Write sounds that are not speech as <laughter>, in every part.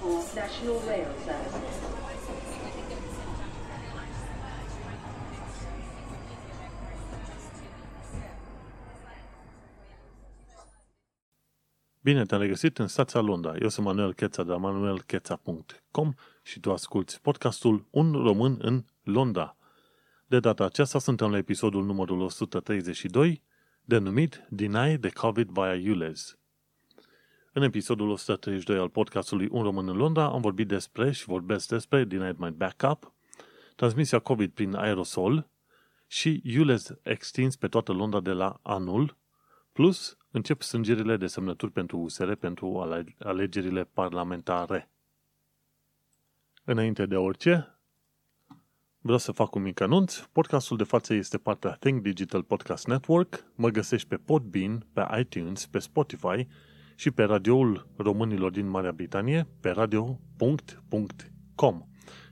for National Rail Services. Bine te-am regăsit în stația Londra. Eu sunt Manuel Cheța de la manuelcheța.com și tu asculti podcastul Un român în Londra. De data aceasta suntem la episodul numărul 132, denumit Deny the COVID via ULEZ. În episodul 132 al podcastului Un român în Londra am vorbit despre și vorbesc despre Denied My Backup, transmisia COVID prin aerosol și ULEZ extins pe toată Londra de la anul, plus încep sângerile de semnături pentru USR pentru alegerile parlamentare. Înainte de orice, vreau să fac un mic anunț. Podcastul de față este partea Think Digital Podcast Network. Mă găsești pe Podbean, pe iTunes, pe Spotify și pe radioul românilor din Marea Britanie, pe radio.com.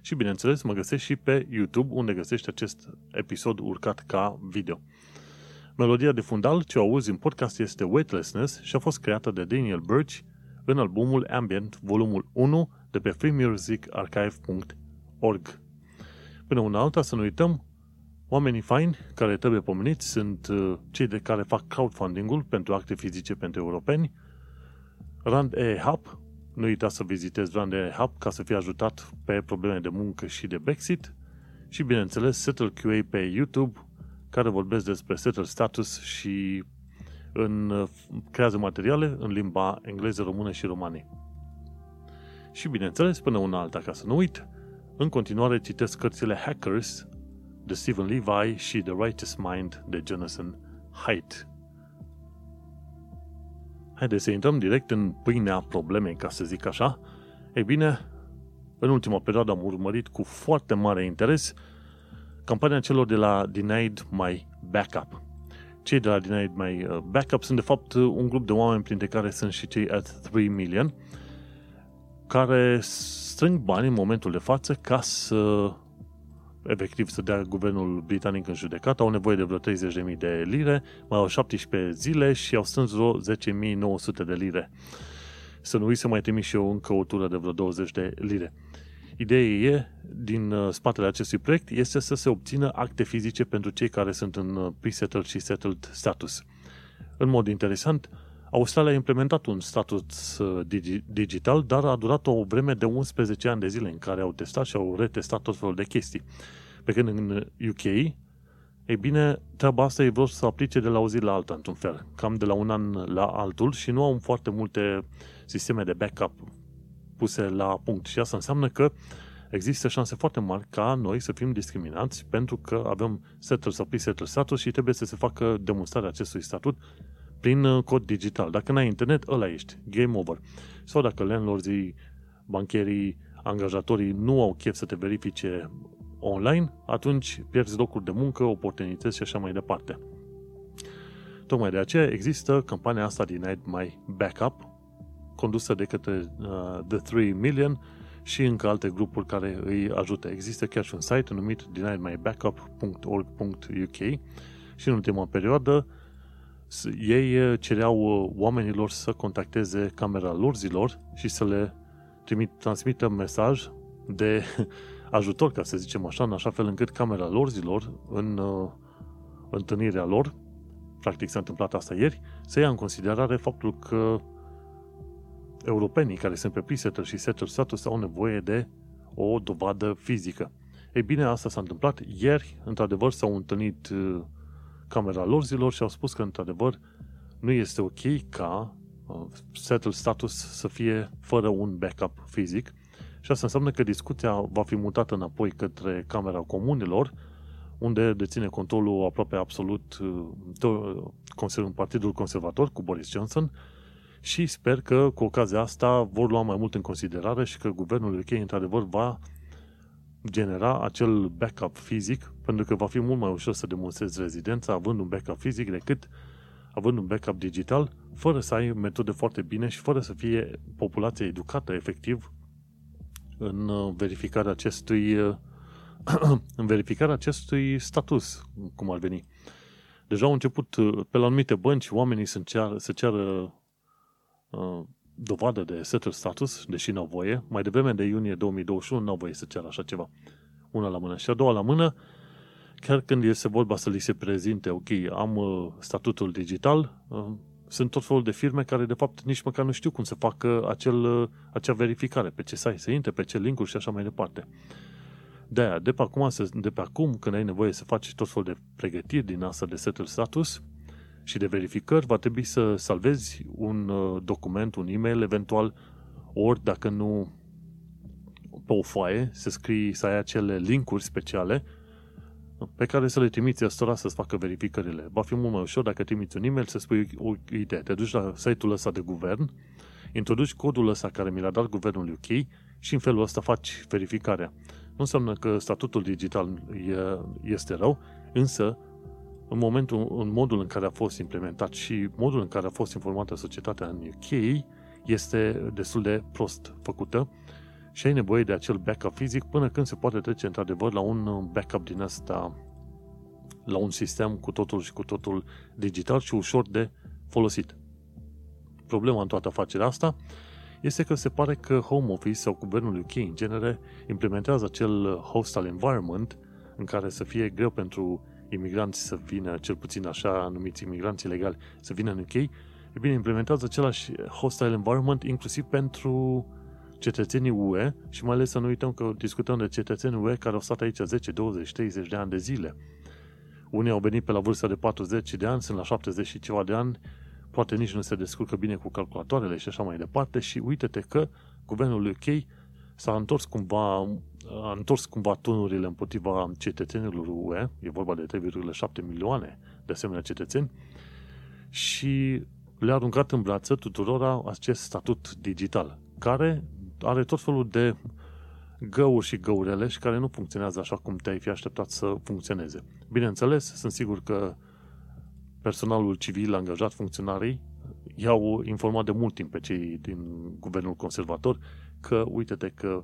Și bineînțeles, mă găsești și pe YouTube, unde găsești acest episod urcat ca video. Melodia de fundal ce o auzi în podcast este Weightlessness și a fost creată de Daniel Birch în albumul Ambient, volumul 1 de pe freemusicarchive.org. Până una alta, să nu uităm, oamenii faini care trebuie pomeniți sunt uh, cei de care fac crowdfunding-ul pentru acte fizice pentru europeni, Rand E Hub, nu uita să vizitezi Rand E Hub ca să fii ajutat pe probleme de muncă și de Brexit și, bineînțeles, Settle QA pe YouTube, care vorbesc despre settle status și în, uh, creează materiale în limba engleză, română și romani. Și bineînțeles, până una alta, ca să nu uit, în continuare citesc cărțile Hackers de Stephen Levi și The Righteous Mind de Jonathan Haidt. Haideți să intrăm direct în pâinea problemei, ca să zic așa. Ei bine, în ultima perioadă am urmărit cu foarte mare interes campania celor de la Denied My Backup. Cei de la Denied My uh, Backup sunt de fapt un grup de oameni printre care sunt și cei at 3 million care strâng bani în momentul de față ca să efectiv să dea guvernul britanic în judecată, au nevoie de vreo 30.000 de lire, mai au 17 zile și au strâns vreo 10.900 de lire. Să nu uit să mai trimit și eu încă o tură de vreo 20 de lire. Ideea e, din uh, spatele acestui proiect, este să se obțină acte fizice pentru cei care sunt în uh, pre-settled și settled status. În mod interesant, Australia a implementat un status uh, digital, dar a durat o vreme de 11 ani de zile în care au testat și au retestat tot felul de chestii. Pe când în UK, ei bine, treaba asta e vreo să aplice de la o zi la alta, într-un fel, cam de la un an la altul și nu au foarte multe sisteme de backup puse la punct. Și asta înseamnă că există șanse foarte mari ca noi să fim discriminați pentru că avem settle sau pre-settle status și trebuie să se facă demonstrarea acestui statut prin uh, cod digital. Dacă n-ai internet, ăla ești. Game over. Sau dacă landlords bancherii, angajatorii nu au chef să te verifice online, atunci pierzi locuri de muncă, oportunități și așa mai departe. Tocmai de aceea există campania asta din My Backup, condusă de către uh, The 3 Million și încă alte grupuri care îi ajută. Există chiar și un site numit deniedmybackup.org.uk și în ultima perioadă ei uh, cereau uh, oamenilor să contacteze camera lor zilor și să le trimit, transmită mesaj de <laughs> ajutor, ca să zicem așa, în așa fel încât camera lor zilor, în uh, întâlnirea lor, practic s-a întâmplat asta ieri, să ia în considerare faptul că europenii care sunt pe pre și settle status au nevoie de o dovadă fizică. Ei bine, asta s-a întâmplat. Ieri, într-adevăr, s-au întâlnit uh, camera lor zilor și au spus că, într-adevăr, nu este ok ca uh, settle status să fie fără un backup fizic și asta înseamnă că discuția va fi mutată înapoi către Camera Comunilor, unde deține controlul aproape absolut uh, Partidul Conservator cu Boris Johnson și sper că cu ocazia asta vor lua mai mult în considerare și că guvernul UK într-adevăr va genera acel backup fizic, pentru că va fi mult mai ușor să demonstrezi rezidența având un backup fizic decât având un backup digital, fără să ai metode foarte bine și fără să fie populația educată efectiv în uh, verificarea acestui uh, <clears throat> în verificarea acestui status, cum ar veni. Deja au început uh, pe la anumite bănci oamenii să ceară, să ceară uh, dovadă de settled status, deși nu au voie. Mai devreme de iunie 2021 nu au voie să ceară așa ceva. Una la mână. Și a doua la mână, chiar când este vorba să li se prezinte, ok, am uh, statutul digital, uh, sunt tot felul de firme care de fapt nici măcar nu știu cum să facă acel, uh, acea verificare, pe ce site să intre, pe ce linkuri și așa mai departe. De aia, de pe acum, de pe acum, când ai nevoie să faci tot felul de pregătiri din asta de setul status și de verificări, va trebui să salvezi un uh, document, un e-mail eventual, ori dacă nu pe o foaie, să scrii, să ai acele linkuri speciale pe care să le trimiți ăstora să-ți facă verificările. Va fi mult mai ușor dacă trimiți un e-mail să spui o idee. Te duci la site-ul ăsta de guvern, introduci codul ăsta care mi l-a dat guvernul UK și în felul ăsta faci verificarea. Nu înseamnă că statutul digital este rău, însă în, momentul, în modul în care a fost implementat și modul în care a fost informată societatea în UK este destul de prost făcută și ai nevoie de acel backup fizic până când se poate trece într-adevăr la un backup din asta, la un sistem cu totul și cu totul digital și ușor de folosit. Problema în toată afacerea asta este că se pare că Home Office sau guvernul UK în genere implementează acel hostile environment în care să fie greu pentru imigranți să vină, cel puțin așa numiți imigranți ilegali, să vină în UK, e bine, implementează același hostile environment inclusiv pentru cetățenii UE și mai ales să nu uităm că discutăm de cetățenii UE care au stat aici 10, 20, 30 de ani de zile. Unii au venit pe la vârsta de 40 de ani, sunt la 70 și ceva de ani, poate nici nu se descurcă bine cu calculatoarele și așa mai departe și uite-te că guvernul UK s-a întors cumva, a întors cumva tunurile împotriva cetățenilor UE, e vorba de 3,7 milioane de asemenea cetățeni, și le-a aruncat în brață tuturora acest statut digital, care are tot felul de găuri și găurele și care nu funcționează așa cum te-ai fi așteptat să funcționeze. Bineînțeles, sunt sigur că personalul civil angajat, funcționarii, i-au informat de mult timp pe cei din guvernul conservator că, uite-te că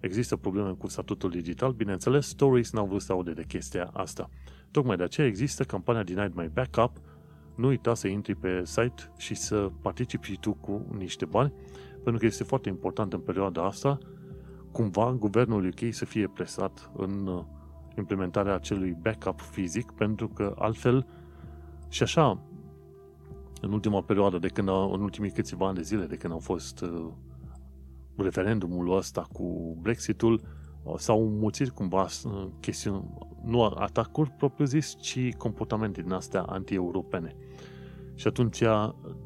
există probleme cu statutul digital. Bineînțeles, Stories n-au vrut să aude de chestia asta. Tocmai de aceea există campania Denied My Backup. Nu uita să intri pe site și să participi și tu cu niște bani, pentru că este foarte important în perioada asta cumva guvernul UK să fie presat în uh, implementarea acelui backup fizic, pentru că altfel și așa, în ultima perioadă, de când, în ultimii câțiva ani de zile, de când au fost uh, referendumul ăsta cu Brexitul, uh, s-au mulțit cumva uh, chestiuni, nu atacuri propriu-zis, ci comportamente din astea anti-europene. Și atunci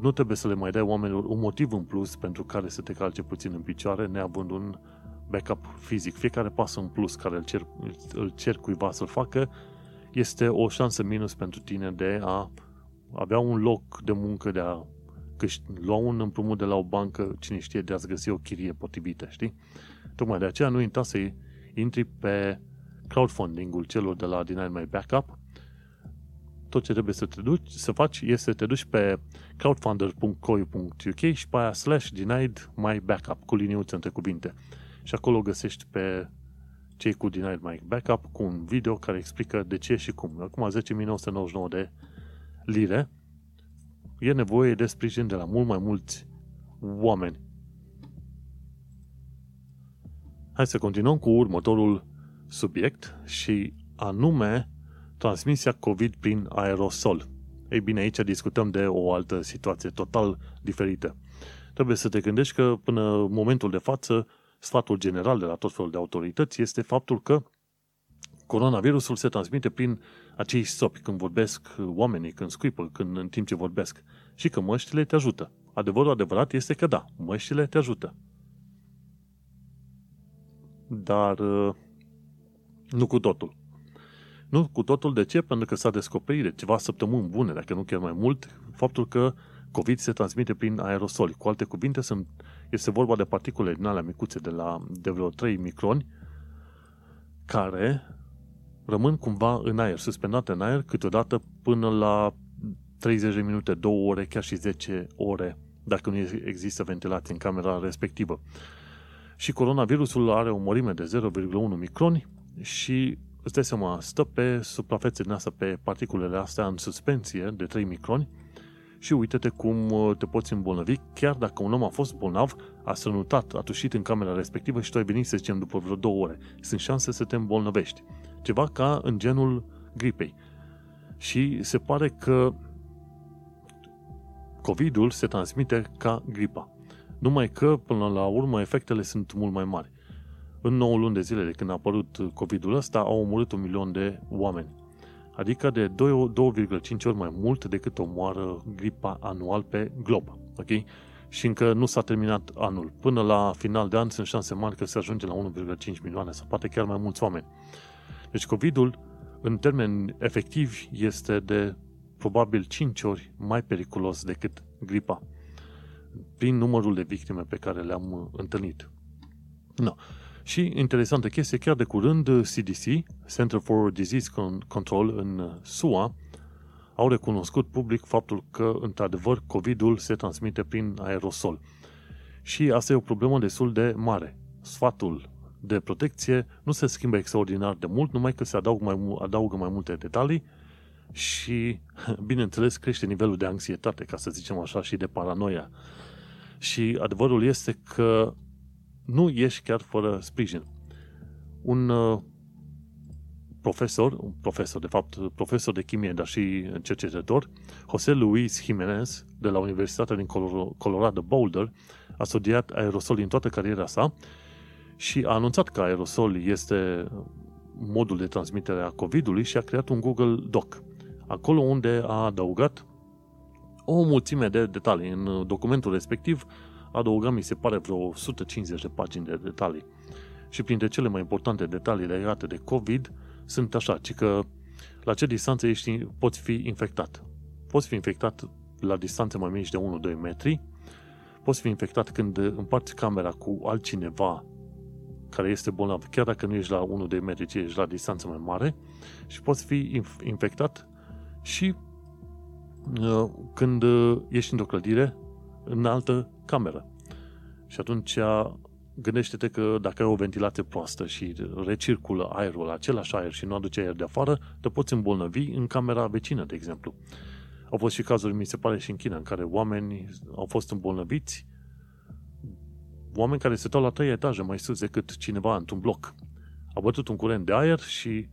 nu trebuie să le mai dai oamenilor un motiv în plus pentru care să te calce puțin în picioare, neavând un backup fizic. Fiecare pas în plus care îl cer, îl cer cuiva să-l facă este o șansă minus pentru tine de a avea un loc de muncă, de a lua un împrumut de la o bancă, cine știe, de a-ți găsi o chirie potrivită, știi? Tocmai de aceea nu uita să intri pe crowdfunding-ul celor de la Deny My Backup. Tot ce trebuie să te duci, să faci este să te duci pe crowdfunder.co.uk și pe aia slash denied my backup cu liniuță între cuvinte. Și acolo găsești pe cei cu Denied My Backup cu un video care explică de ce și cum. Acum 10.999 de lire e nevoie de sprijin de la mult mai mulți oameni. Hai să continuăm cu următorul subiect și anume transmisia COVID prin aerosol. Ei bine, aici discutăm de o altă situație total diferită. Trebuie să te gândești că până momentul de față sfatul general de la tot felul de autorități este faptul că coronavirusul se transmite prin acei sopi când vorbesc oamenii, când scuipă, când în timp ce vorbesc și că măștile te ajută. Adevărul adevărat este că da, măștile te ajută. Dar uh, nu cu totul. Nu cu totul, de ce? Pentru că s-a descoperit de ceva săptămâni bune, dacă nu chiar mai mult, faptul că COVID se transmite prin aerosoli. Cu alte cuvinte, sunt, este vorba de particule din alea micuțe de, la, de vreo 3 microni care rămân cumva în aer, suspendate în aer, câteodată până la 30 de minute, 2 ore, chiar și 10 ore, dacă nu există ventilație în camera respectivă. Și coronavirusul are o mărime de 0,1 microni și îți dai seama, stă pe suprafețe din asta, pe particulele astea în suspensie de 3 microni și uite-te cum uh, te poți îmbolnăvi, chiar dacă un om a fost bolnav, a strănutat, a tușit în camera respectivă și tu ai venit, să zicem, după vreo două ore. Sunt șanse să te îmbolnăvești. Ceva ca în genul gripei. Și se pare că COVID-ul se transmite ca gripa. Numai că, până la urmă, efectele sunt mult mai mari. În 9 luni de zile de când a apărut COVID-ul ăsta, au omorât un milion de oameni. Adică de 2,5 ori mai mult decât omoară gripa anual pe glob. Ok? Și încă nu s-a terminat anul. Până la final de an sunt șanse mari că se ajunge la 1,5 milioane sau poate chiar mai mulți oameni. Deci COVID-ul, în termeni efectivi, este de probabil 5 ori mai periculos decât gripa prin numărul de victime pe care le-am întâlnit. No. Și interesantă chestie, chiar de curând CDC, Center for Disease Control în SUA, au recunoscut public faptul că, într-adevăr, COVID-ul se transmite prin aerosol. Și asta e o problemă destul de mare. Sfatul de protecție nu se schimbă extraordinar de mult, numai că se adaugă mai, adaugă mai multe detalii și, <laughs> bineînțeles, crește nivelul de anxietate, ca să zicem așa, și de paranoia. Și adevărul este că nu ești chiar fără sprijin. Un uh, profesor, un profesor, de fapt, profesor de chimie, dar și cercetător, José Luis Jiménez, de la Universitatea din Colorado Boulder, a studiat aerosol în toată cariera sa și a anunțat că aerosol este modul de transmitere a COVID-ului și a creat un Google Doc. Acolo unde a adăugat o mulțime de detalii. În documentul respectiv adăugam, mi se pare, vreo 150 de pagini de detalii. Și printre cele mai importante detalii legate de COVID sunt așa, ci că la ce distanță ești, poți fi infectat. Poți fi infectat la distanțe mai mici de 1-2 metri, poți fi infectat când împarți camera cu altcineva care este bolnav, chiar dacă nu ești la 1-2 metri, ci ești la distanță mai mare, și poți fi infectat și uh, când uh, ești într-o clădire în altă cameră. Și atunci gândește-te că dacă ai o ventilație proastă și recirculă aerul, același aer și nu aduce aer de afară, te poți îmbolnăvi în camera vecină, de exemplu. Au fost și cazuri, mi se pare, și în China, în care oameni au fost îmbolnăviți, oameni care se la trei etaje mai sus decât cineva într-un bloc. A bătut un curent de aer și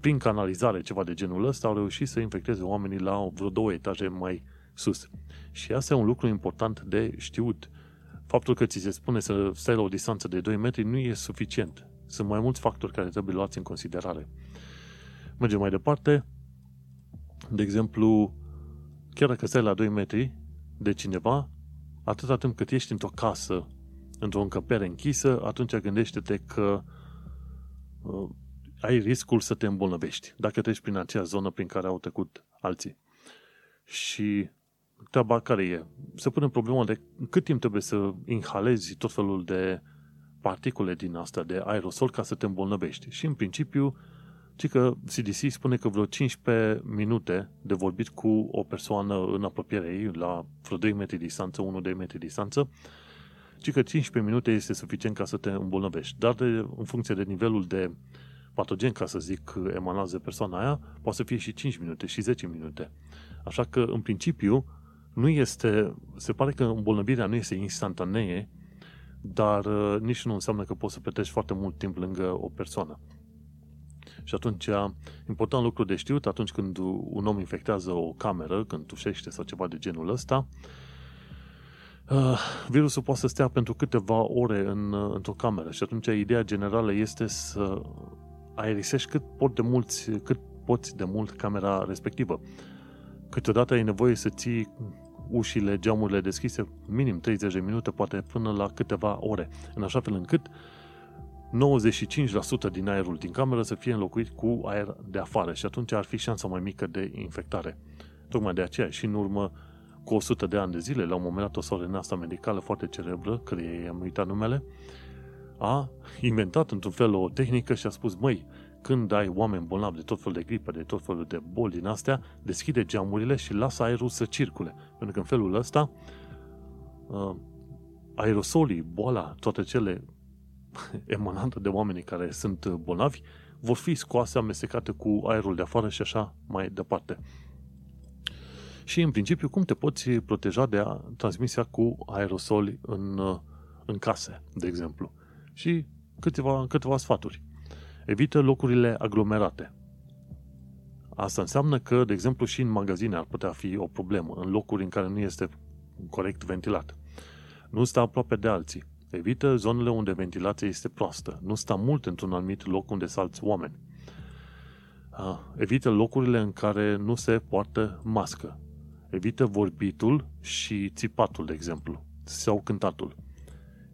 prin canalizare, ceva de genul ăsta, au reușit să infecteze oamenii la vreo două etaje mai sus. Și asta e un lucru important de știut. Faptul că ți se spune să stai la o distanță de 2 metri nu e suficient. Sunt mai mulți factori care trebuie luați în considerare. Mergem mai departe. De exemplu, chiar dacă stai la 2 metri de cineva, atâta timp cât ești într-o casă, într-o încăpere închisă, atunci gândește-te că uh, ai riscul să te îmbolnăvești dacă treci prin acea zonă prin care au trecut alții. Și treaba care e? Se pune problema de cât timp trebuie să inhalezi tot felul de particule din asta, de aerosol, ca să te îmbolnăvești. Și în principiu, ci că CDC spune că vreo 15 minute de vorbit cu o persoană în apropierea ei, la vreo 2 metri distanță, 1-2 metri distanță, ci că 15 minute este suficient ca să te îmbolnăvești. Dar de, în funcție de nivelul de patogen, ca să zic, emanat de persoana aia, poate să fie și 5 minute și 10 minute. Așa că, în principiu, nu este, se pare că îmbolnăvirea nu este instantanee, dar uh, nici nu înseamnă că poți să petreci foarte mult timp lângă o persoană. Și atunci, important lucru de știut, atunci când un om infectează o cameră, când tușește sau ceva de genul ăsta, uh, virusul poate să stea pentru câteva ore în, uh, într-o cameră și atunci ideea generală este să aerisești cât, pot de mulți, cât poți de mult camera respectivă. Câteodată ai nevoie să ții ușile, geamurile deschise minim 30 de minute, poate până la câteva ore, în așa fel încât 95% din aerul din cameră să fie înlocuit cu aer de afară și atunci ar fi șansa mai mică de infectare. Tocmai de aceea și în urmă cu 100 de ani de zile, la un moment dat o sorenă asta medicală foarte cerebră, care i-am uitat numele, a inventat într-un fel o tehnică și a spus, măi, când ai oameni bolnavi de tot felul de gripă, de tot felul de boli din astea, deschide geamurile și lasă aerul să circule. Pentru că în felul ăsta, uh, aerosolii, boala, toate cele <laughs> emanante de oamenii care sunt bolnavi, vor fi scoase, amestecate cu aerul de afară și așa mai departe. Și în principiu, cum te poți proteja de a, transmisia cu aerosoli în, uh, în case, de exemplu. Și câteva, câteva sfaturi. Evită locurile aglomerate. Asta înseamnă că, de exemplu, și în magazine ar putea fi o problemă, în locuri în care nu este corect ventilat. Nu sta aproape de alții. Evită zonele unde ventilația este proastă. Nu sta mult într-un anumit loc unde sunt alți oameni. Evită locurile în care nu se poartă mască. Evită vorbitul și țipatul, de exemplu, sau cântatul.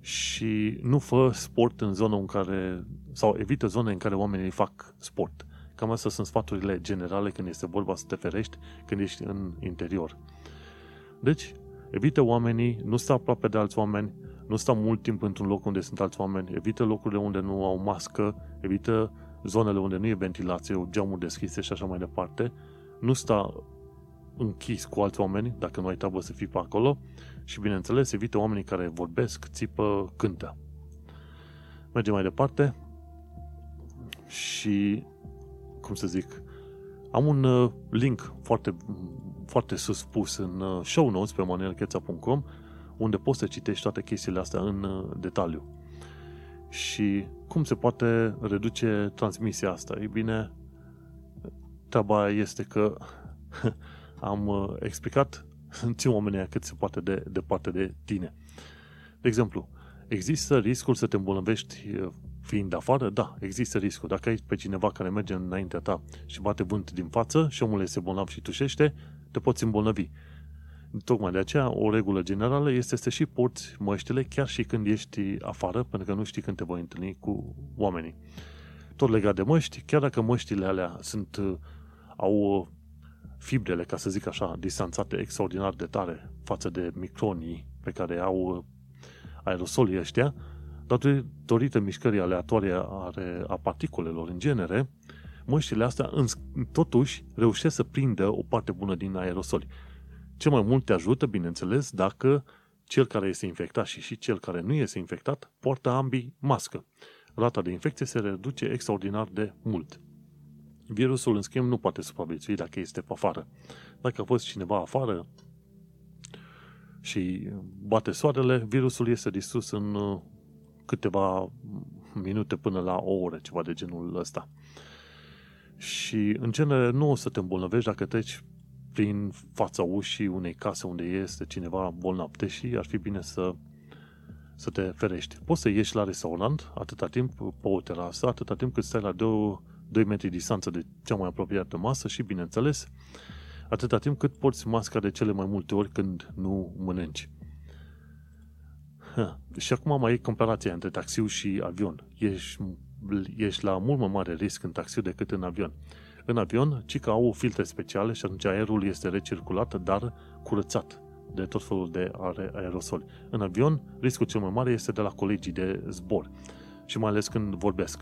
Și nu fă sport în zona în care, sau evită zone în care oamenii fac sport. Cam astea sunt sfaturile generale când este vorba să te ferești când ești în interior. Deci, evită oamenii, nu sta aproape de alți oameni, nu sta mult timp într-un loc unde sunt alți oameni, evită locurile unde nu au mască, evită zonele unde nu e ventilație, geamuri deschise și așa mai departe, nu sta închis cu alți oameni, dacă nu ai treabă să fii pe acolo și, bineînțeles, evită oamenii care vorbesc, țipă, cântă. Mergem mai departe și, cum să zic, am un uh, link foarte, foarte sus pus în uh, show notes pe manuelcheța.com unde poți să citești toate chestiile astea în uh, detaliu. Și cum se poate reduce transmisia asta? Ei bine, treaba este că <laughs> am uh, explicat <laughs> țin oamenii cât se poate de departe de tine. De exemplu, există riscul să te îmbolnăvești uh, fiind afară? Da, există riscul. Dacă ai pe cineva care merge înaintea ta și bate vânt din față și omul este bolnav și tușește, te poți îmbolnăvi. Tocmai de aceea, o regulă generală este să și porți măștile chiar și când ești afară, pentru că nu știi când te voi întâlni cu oamenii. Tot legat de măști, chiar dacă măștile alea sunt, uh, au fibrele, ca să zic așa, distanțate extraordinar de tare față de micronii pe care au uh, aerosolii ăștia, datorită mișcării aleatoare a particulelor în genere, măștile astea totuși reușesc să prindă o parte bună din aerosoli. Ce mai mult te ajută, bineînțeles, dacă cel care este infectat și și cel care nu este infectat poartă ambii mască. Rata de infecție se reduce extraordinar de mult. Virusul, în schimb, nu poate supraviețui dacă este pe afară. Dacă a fost cineva afară și bate soarele, virusul este distrus în uh, câteva minute până la o oră, ceva de genul ăsta. Și, în genere, nu o să te îmbolnăvești dacă treci prin fața ușii unei case unde este cineva bolnav, deși ar fi bine să, să te ferești. Poți să ieși la restaurant atâta timp pe o terasă, atâta timp cât stai la 2, 2 metri distanță de cea mai apropiată masă și, bineînțeles, atâta timp cât porți masca de cele mai multe ori când nu mănânci. Ha. Și acum mai e comparația între taxiu și avion. Ești, ești la mult mai mare risc în taxiu decât în avion. În avion, ci că au filtre speciale și atunci aerul este recirculat, dar curățat de tot felul de aerosoli. În avion, riscul cel mai mare este de la colegii de zbor și mai ales când vorbesc.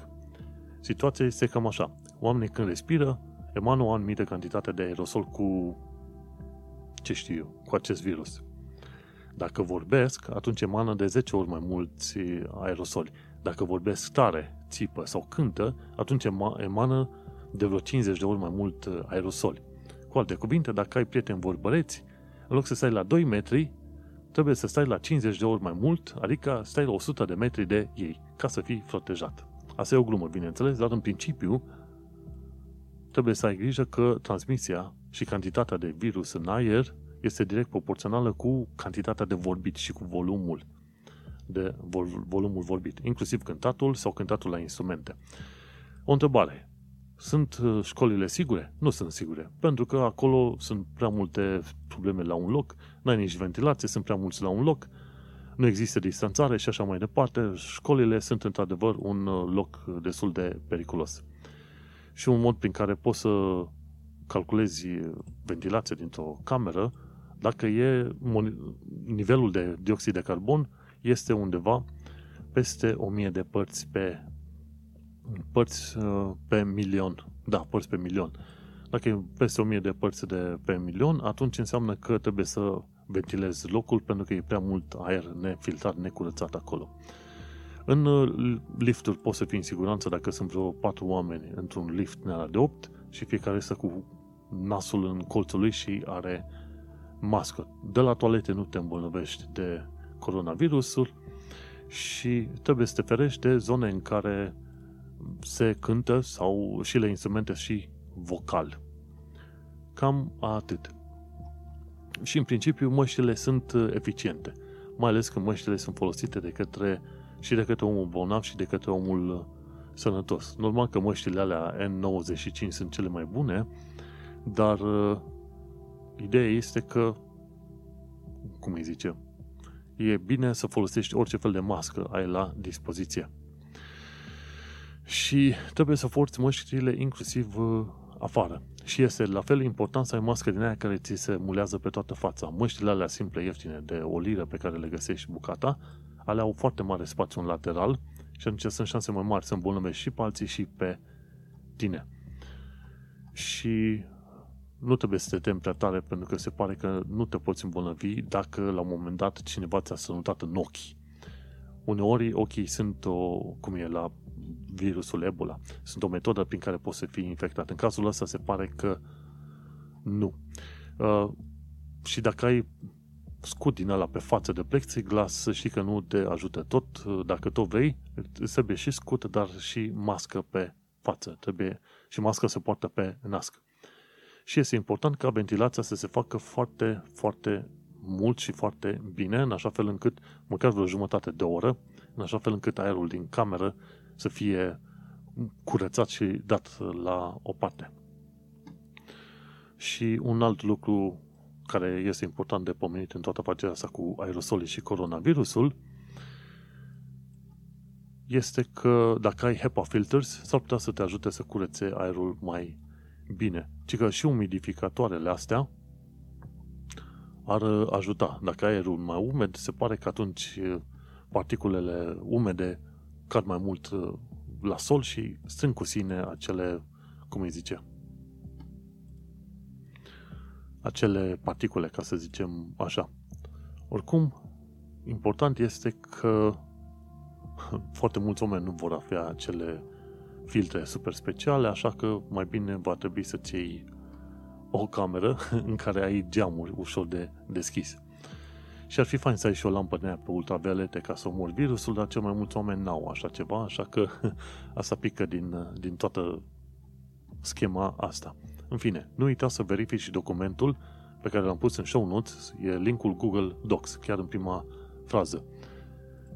Situația este cam așa. Oamenii când respiră, emană o anumită cantitate de aerosol cu, ce știu eu, cu acest virus. Dacă vorbesc, atunci emană de 10 ori mai mulți aerosoli. Dacă vorbesc tare, țipă sau cântă, atunci emană de vreo 50 de ori mai mult uh, aerosoli. Cu alte cuvinte, dacă ai prieteni vorbăreți, în loc să stai la 2 metri, trebuie să stai la 50 de ori mai mult, adică stai la 100 de metri de ei, ca să fii protejat. Asta e o glumă, bineînțeles, dar în principiu trebuie să ai grijă că transmisia și cantitatea de virus în aer este direct proporțională cu cantitatea de vorbit și cu volumul de vol, volumul vorbit, inclusiv cântatul sau cântatul la instrumente. O întrebare. Sunt uh, școlile sigure? Nu sunt sigure, pentru că acolo sunt prea multe probleme la un loc, n-ai nici ventilație, sunt prea mulți la un loc, nu există distanțare și așa mai departe. Școlile sunt într-adevăr un uh, loc destul de periculos. Și un mod prin care poți să calculezi ventilația dintr-o cameră, dacă e nivelul de dioxid de carbon este undeva peste 1000 de părți pe părți uh, pe milion. Da, părți pe milion. Dacă e peste 1000 de părți de pe milion, atunci înseamnă că trebuie să ventilezi locul pentru că e prea mult aer nefiltrat, necurățat acolo. În uh, lifturi poți să fii în siguranță dacă sunt vreo 4 oameni într-un lift de 8 și fiecare stă cu nasul în colțul lui și are mască. De la toalete nu te îmbolnăvești de coronavirusul și trebuie să te ferești de zone în care se cântă sau și le instrumente și vocal. Cam atât. Și în principiu măștile sunt eficiente, mai ales că măștile sunt folosite de către și de către omul bolnav și de către omul sănătos. Normal că măștile alea N95 sunt cele mai bune, dar uh, ideea este că, cum îi zice, e bine să folosești orice fel de mască ai la dispoziție. Și trebuie să forți măștile inclusiv uh, afară. Și este la fel important să ai mască din aia care ți se mulează pe toată fața. Măștile alea simple, ieftine, de o liră pe care le găsești bucata, alea au foarte mare spațiu în lateral și atunci sunt șanse mai mari să îmbolnăvești și pe alții și pe tine. Și nu trebuie să te temi prea tare pentru că se pare că nu te poți îmbolnăvi dacă la un moment dat cineva ți-a sănutat în ochi. Uneori ochii sunt o, cum e la virusul Ebola, sunt o metodă prin care poți să fii infectat. În cazul ăsta se pare că nu. Uh, și dacă ai scut din ăla pe față de plexiglas, să știi că nu te ajută tot. Dacă tot vrei, trebuie și scut, dar și mască pe față. Trebuie și mască se poartă pe nasc. Și este important ca ventilația să se facă foarte, foarte mult și foarte bine, în așa fel încât, măcar vreo jumătate de oră, în așa fel încât aerul din cameră să fie curățat și dat la o parte. Și un alt lucru care este important de pomenit în toată afacerea asta cu aerosolii și coronavirusul, este că dacă ai HEPA filters, s-ar putea să te ajute să curețe aerul mai bine. Ci că și umidificatoarele astea ar ajuta. Dacă ai aerul mai umed, se pare că atunci particulele umede cad mai mult la sol și strâng cu sine acele, cum îi zice, acele particule, ca să zicem așa. Oricum, important este că <laughs> foarte mulți oameni nu vor avea acele filtre super speciale, așa că mai bine va trebui să-ți iei o cameră <laughs> în care ai geamuri ușor de deschis. Și ar fi fain să ai și o lampă de pe ultraviolete ca să omori virusul, dar cel mai mulți oameni n-au așa ceva, așa că <laughs> asta pică din, din toată schema asta. În fine, nu uita să verifici documentul pe care l-am pus în show notes, e linkul Google Docs, chiar în prima frază.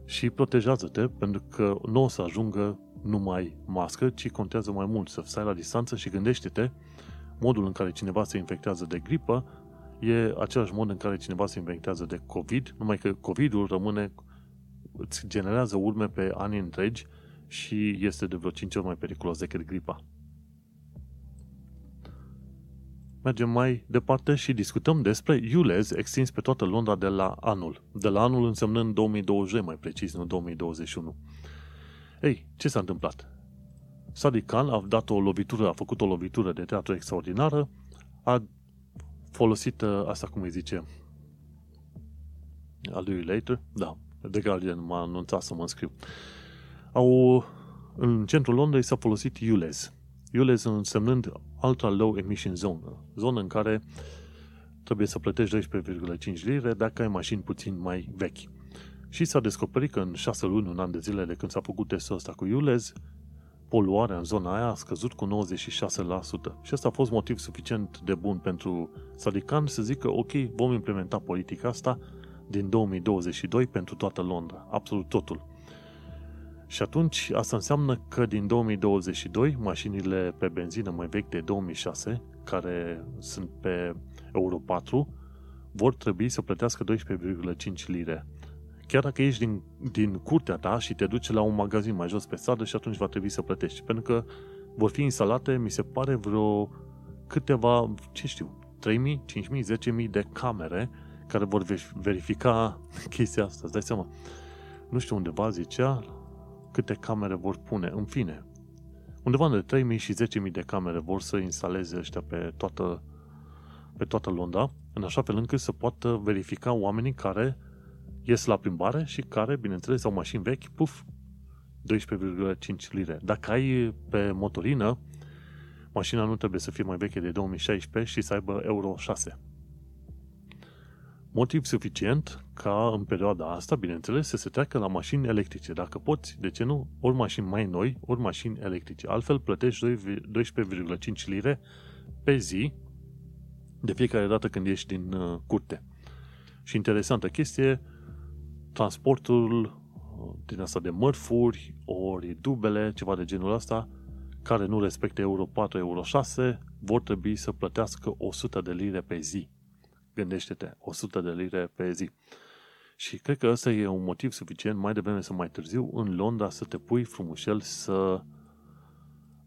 Și protejează-te, pentru că nu o să ajungă numai mască, ci contează mai mult să stai la distanță și gândește-te modul în care cineva se infectează de gripă e același mod în care cineva se infectează de COVID, numai că COVID-ul rămâne, îți generează urme pe ani întregi și este de vreo 5 ori mai periculos decât gripa. Mergem mai departe și discutăm despre ULEZ extins pe toată Londra de la anul. De la anul însemnând 2020, mai precis, nu 2021. Ei, ce s-a întâmplat? Sadiq Khan a dat o lovitură, a făcut o lovitură de teatru extraordinară, a folosit, ă, asta cum îi zice, a lui Later, da, The Guardian m-a anunțat să mă înscriu. Au, în centrul Londrei s-a folosit ULEZ. ULEZ însemnând Ultra Low Emission Zone, zonă în care trebuie să plătești 12,5 lire dacă ai mașini puțin mai vechi. Și s-a descoperit că în 6 luni, un an de zile de când s-a făcut testul ăsta cu ULEZ, poluarea în zona aia a scăzut cu 96%. Și asta a fost motiv suficient de bun pentru Sadikan să zică, ok, vom implementa politica asta din 2022 pentru toată Londra, absolut totul. Și atunci asta înseamnă că din 2022 mașinile pe benzină mai vechi de 2006, care sunt pe Euro 4, vor trebui să plătească 12,5 lire. Chiar dacă ești din, din curtea ta și te duci la un magazin mai jos pe stradă și atunci va trebui să plătești. Pentru că vor fi instalate, mi se pare, vreo câteva, ce știu, 3.000, 5.000, 10.000 de camere care vor verifica <laughs> chestia asta. Îți dai seama? Nu știu undeva zicea, câte camere vor pune. În fine, undeva între 3.000 și 10.000 de camere vor să instaleze ăștia pe toată, pe toată Londra, în așa fel încât să poată verifica oamenii care ies la plimbare și care, bineînțeles, au mașini vechi, puf, 12,5 lire. Dacă ai pe motorină, mașina nu trebuie să fie mai veche de 2016 și să aibă Euro 6. Motiv suficient ca în perioada asta, bineînțeles, să se treacă la mașini electrice. Dacă poți, de ce nu? Ori mașini mai noi, ori mașini electrice. Altfel plătești 12,5 lire pe zi de fiecare dată când ieși din uh, curte. Și interesantă chestie, transportul uh, din asta de mărfuri, ori dubele, ceva de genul ăsta, care nu respectă Euro 4, Euro 6, vor trebui să plătească 100 de lire pe zi. Gândește-te, 100 de lire pe zi. Și cred că ăsta e un motiv suficient mai devreme sau mai târziu în Londra să te pui frumușel să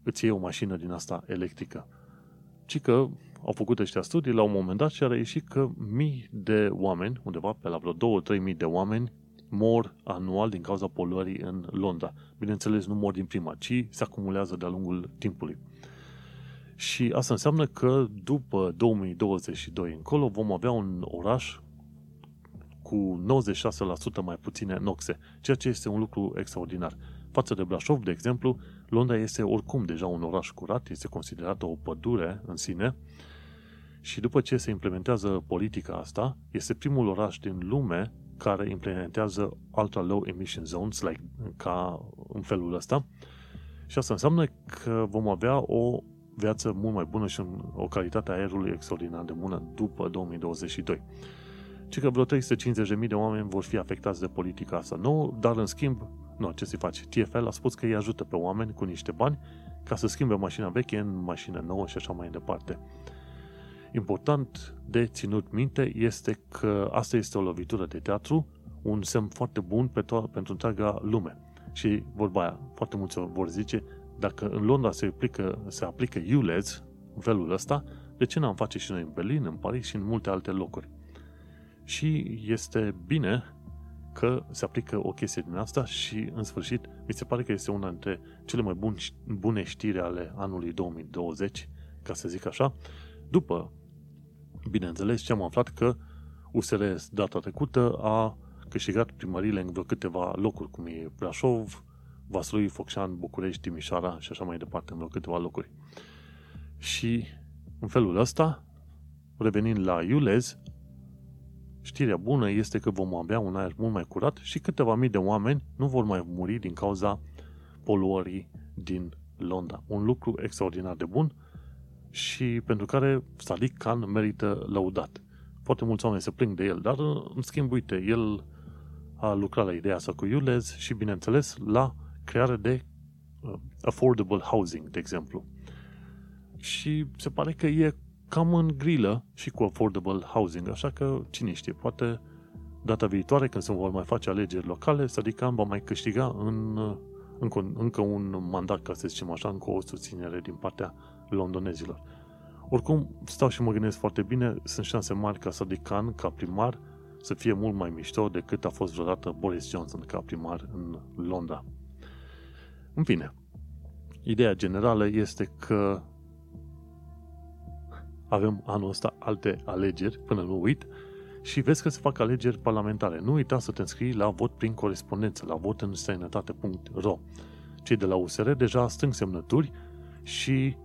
îți iei o mașină din asta electrică. Ci că au făcut ăștia studii la un moment dat și a reieșit că mii de oameni, undeva pe la vreo 2-3 mii de oameni, mor anual din cauza poluării în Londra. Bineînțeles, nu mor din prima, ci se acumulează de-a lungul timpului. Și asta înseamnă că după 2022 încolo vom avea un oraș cu 96% mai puține noxe, ceea ce este un lucru extraordinar. Față de Brașov, de exemplu, Londra este oricum deja un oraș curat, este considerată o pădure în sine și după ce se implementează politica asta, este primul oraș din lume care implementează ultra low emission zones, like, ca în felul ăsta. Și asta înseamnă că vom avea o viață mult mai bună și o calitate a aerului extraordinar de bună după 2022. Ci că vreo 350.000 de oameni vor fi afectați de politica asta nouă, dar în schimb, nu, ce să faci? TFL a spus că îi ajută pe oameni cu niște bani ca să schimbe mașina veche în mașină nouă și așa mai departe. Important de ținut minte este că asta este o lovitură de teatru, un semn foarte bun pe to- pentru întreaga lume. Și vorba aia, foarte mulți vor zice, dacă în Londra se aplică, se aplică ULEZ în felul ăsta, de ce n-am face și noi în Berlin, în Paris și în multe alte locuri? Și este bine că se aplică o chestie din asta și, în sfârșit, mi se pare că este una dintre cele mai bune, bune știri ale anului 2020, ca să zic așa, după, bineînțeles, ce am aflat că USR data trecută a câștigat primările în vreo câteva locuri, cum e Brașov, Vaslui, Focșan, București, Timișoara și așa mai departe, în vreo câteva locuri. Și în felul ăsta, revenind la Iulez, știrea bună este că vom avea un aer mult mai curat și câteva mii de oameni nu vor mai muri din cauza poluării din Londra. Un lucru extraordinar de bun și pentru care Sadiq Khan merită lăudat. Foarte mulți oameni se plâng de el, dar în schimb, uite, el a lucrat la ideea asta cu Iulez și, bineînțeles, la creare de uh, affordable housing, de exemplu. Și se pare că e cam în grilă și cu affordable housing, așa că cine știe, poate data viitoare când se vor mai face alegeri locale, adică va mai câștiga în, încă, încă un mandat, ca să zicem așa, încă o susținere din partea londonezilor. Oricum, stau și mă gândesc foarte bine, sunt șanse mari ca Sadiq Khan, ca primar, să fie mult mai mișto decât a fost vreodată Boris Johnson ca primar în Londra. În fine, ideea generală este că avem anul ăsta alte alegeri, până nu uit, și vezi că se fac alegeri parlamentare. Nu uita să te înscrii la vot prin corespondență, la vot în străinătate.ro. Cei de la USR deja strâng semnături și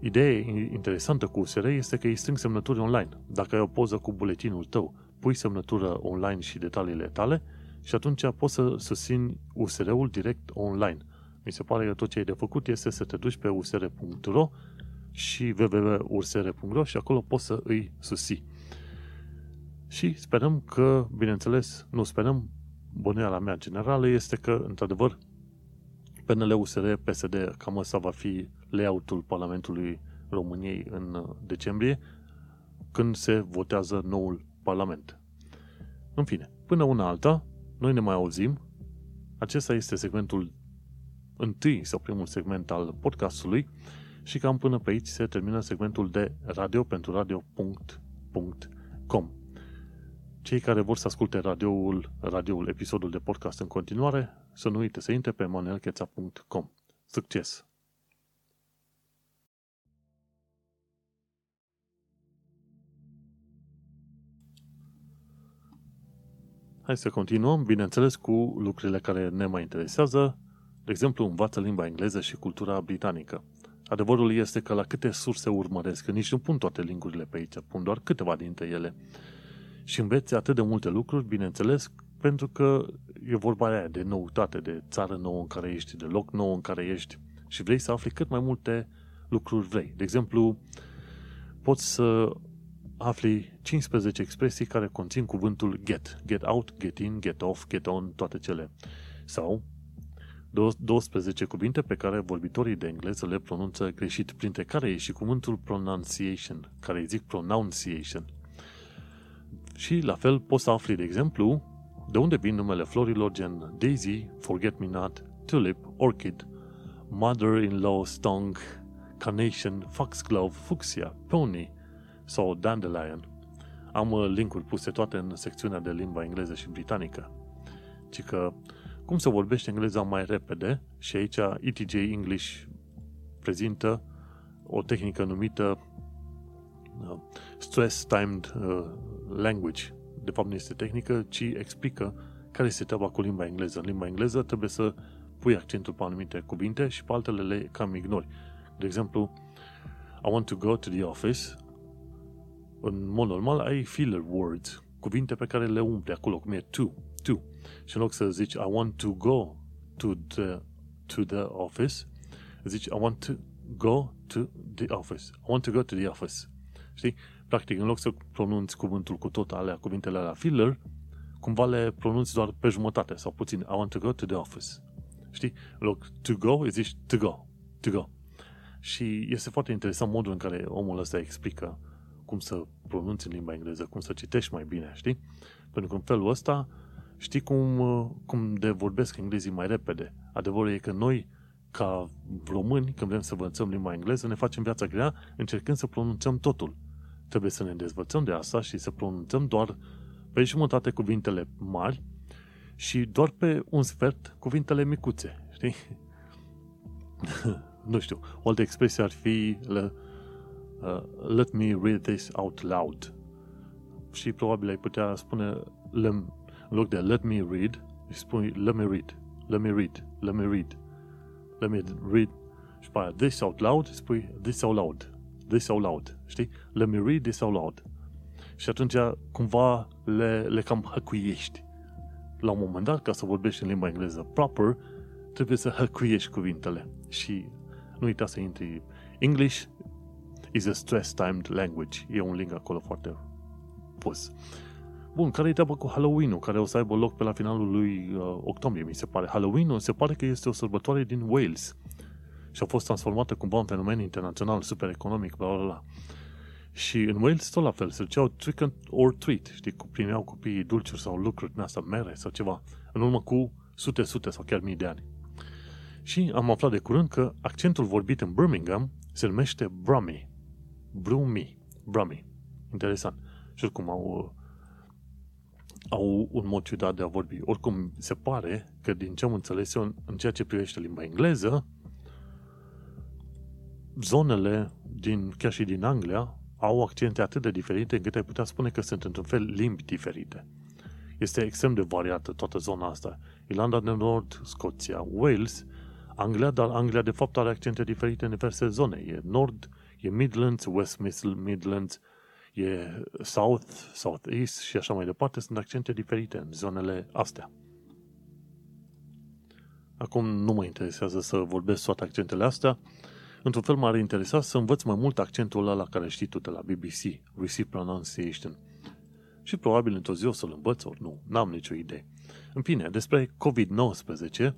ideea interesantă cu USR este că îi strâng semnături online. Dacă ai o poză cu buletinul tău, pui semnătură online și detaliile tale și atunci poți să susțini USR-ul direct online. Mi se pare că tot ce ai de făcut este să te duci pe usr.ro și www.ursr.ro și acolo poți să îi susții. Și sperăm că, bineînțeles, nu sperăm, bănuiala mea generală este că, într-adevăr, PNL, USR, PSD, cam ăsta va fi layout-ul Parlamentului României în decembrie, când se votează noul Parlament. În fine, până una alta, noi ne mai auzim. Acesta este segmentul întâi sau primul segment al podcastului și cam până pe aici se termină segmentul de radio pentru radio.com. Cei care vor să asculte radioul, radioul, episodul de podcast în continuare, să nu uite să intre pe manuelcheța.com. Succes! Hai să continuăm, bineînțeles, cu lucrurile care ne mai interesează. De exemplu, învață limba engleză și cultura britanică. Adevărul este că la câte surse urmăresc, că nici nu pun toate linkurile pe aici, pun doar câteva dintre ele. Și înveți atât de multe lucruri, bineînțeles, pentru că e vorba aia de noutate, de țară nouă în care ești, de loc nou în care ești și vrei să afli cât mai multe lucruri vrei. De exemplu, poți să afli 15 expresii care conțin cuvântul get. Get out, get in, get off, get on, toate cele. Sau 12 cuvinte pe care vorbitorii de engleză le pronunță greșit, printre care e și cuvântul pronunciation, care îi zic pronunciation. Și la fel poți să afli, de exemplu, de unde vin numele florilor gen Daisy, Forget-Me-Not, Tulip, Orchid, Mother-in-Law Stung, Carnation, Foxglove, Fuchsia, Pony sau Dandelion. Am uh, linkuri puse toate în secțiunea de limba engleză și britanică. Ci că cum să vorbești engleza mai repede și aici ETJ English prezintă o tehnică numită uh, Stress Timed uh, Language. De fapt nu este tehnică, ci explică care este treaba cu limba engleză. În limba engleză trebuie să pui accentul pe anumite cuvinte și pe altele le cam ignori. De exemplu, I want to go to the office. În mod normal ai filler words, cuvinte pe care le umple acolo, cum e to, to. Și în loc să zici I want to go to the, to the office, zici I want to go to the office. I want to go to the office. Știi? Practic, în loc să pronunți cuvântul cu tot alea, cuvintele la filler, cumva le pronunți doar pe jumătate sau puțin. I want to go to the office. Știi? În loc to go, zici to go. To go. Și este foarte interesant modul în care omul ăsta explică cum să pronunți în limba engleză, cum să citești mai bine, știi? Pentru că în felul ăsta știi cum, cum de vorbesc englezii mai repede. Adevărul e că noi, ca români, când vrem să învățăm limba engleză, ne facem viața grea încercând să pronunțăm totul. Trebuie să ne dezvățăm de asta și să pronunțăm doar pe jumătate cuvintele mari și doar pe un sfert cuvintele micuțe, știi? <laughs> nu știu, o altă expresie ar fi le, uh, let me read this out loud. Și probabil ai putea spune le, în loc de let me read, spui let me read, let me read, let me read, let me read și pe aia this out loud, spui this out loud, this out loud, știi? Let me read this out loud. Și atunci cumva le, le cam hăcuiești. La un moment dat, ca să vorbești în limba engleză proper, trebuie să hăcuiești cuvintele. Și nu uita să intri. English is a stress-timed language. E un link acolo foarte pus. Bun, care e treaba cu Halloween-ul, care o să aibă loc pe la finalul lui uh, octombrie, mi se pare. Halloween-ul se pare că este o sărbătoare din Wales și a fost transformată cumva în fenomen internațional, super economic, bla, bla, bla. Și în Wales tot la fel, se duceau trick or treat, știi, primeau copiii dulciuri sau lucruri din asta, mere sau ceva, în urmă cu sute, sute sau chiar mii de ani. Și am aflat de curând că accentul vorbit în Birmingham se numește Brummy. Brummy. Brummy. Interesant. Și oricum au, au un mod ciudat de a vorbi. Oricum, se pare că din ce am înțeles eu, în ceea ce privește limba engleză, zonele, din, chiar și din Anglia, au accente atât de diferite încât ai putea spune că sunt într-un fel limbi diferite. Este extrem de variată toată zona asta. Irlanda de Nord, Scoția, Wales Anglia, dar Anglia de fapt are accente diferite în diverse zone. E Nord, e Midlands, West Midlands, e South, South East și așa mai departe. Sunt accente diferite în zonele astea. Acum nu mă interesează să vorbesc toate accentele astea. Într-un fel m-ar interesa să învăț mai mult accentul ăla la care știi tu de la BBC, Receive Pronunciation. Și probabil într-o zi o să-l învăț, ori nu, n-am nicio idee. În fine, despre COVID-19,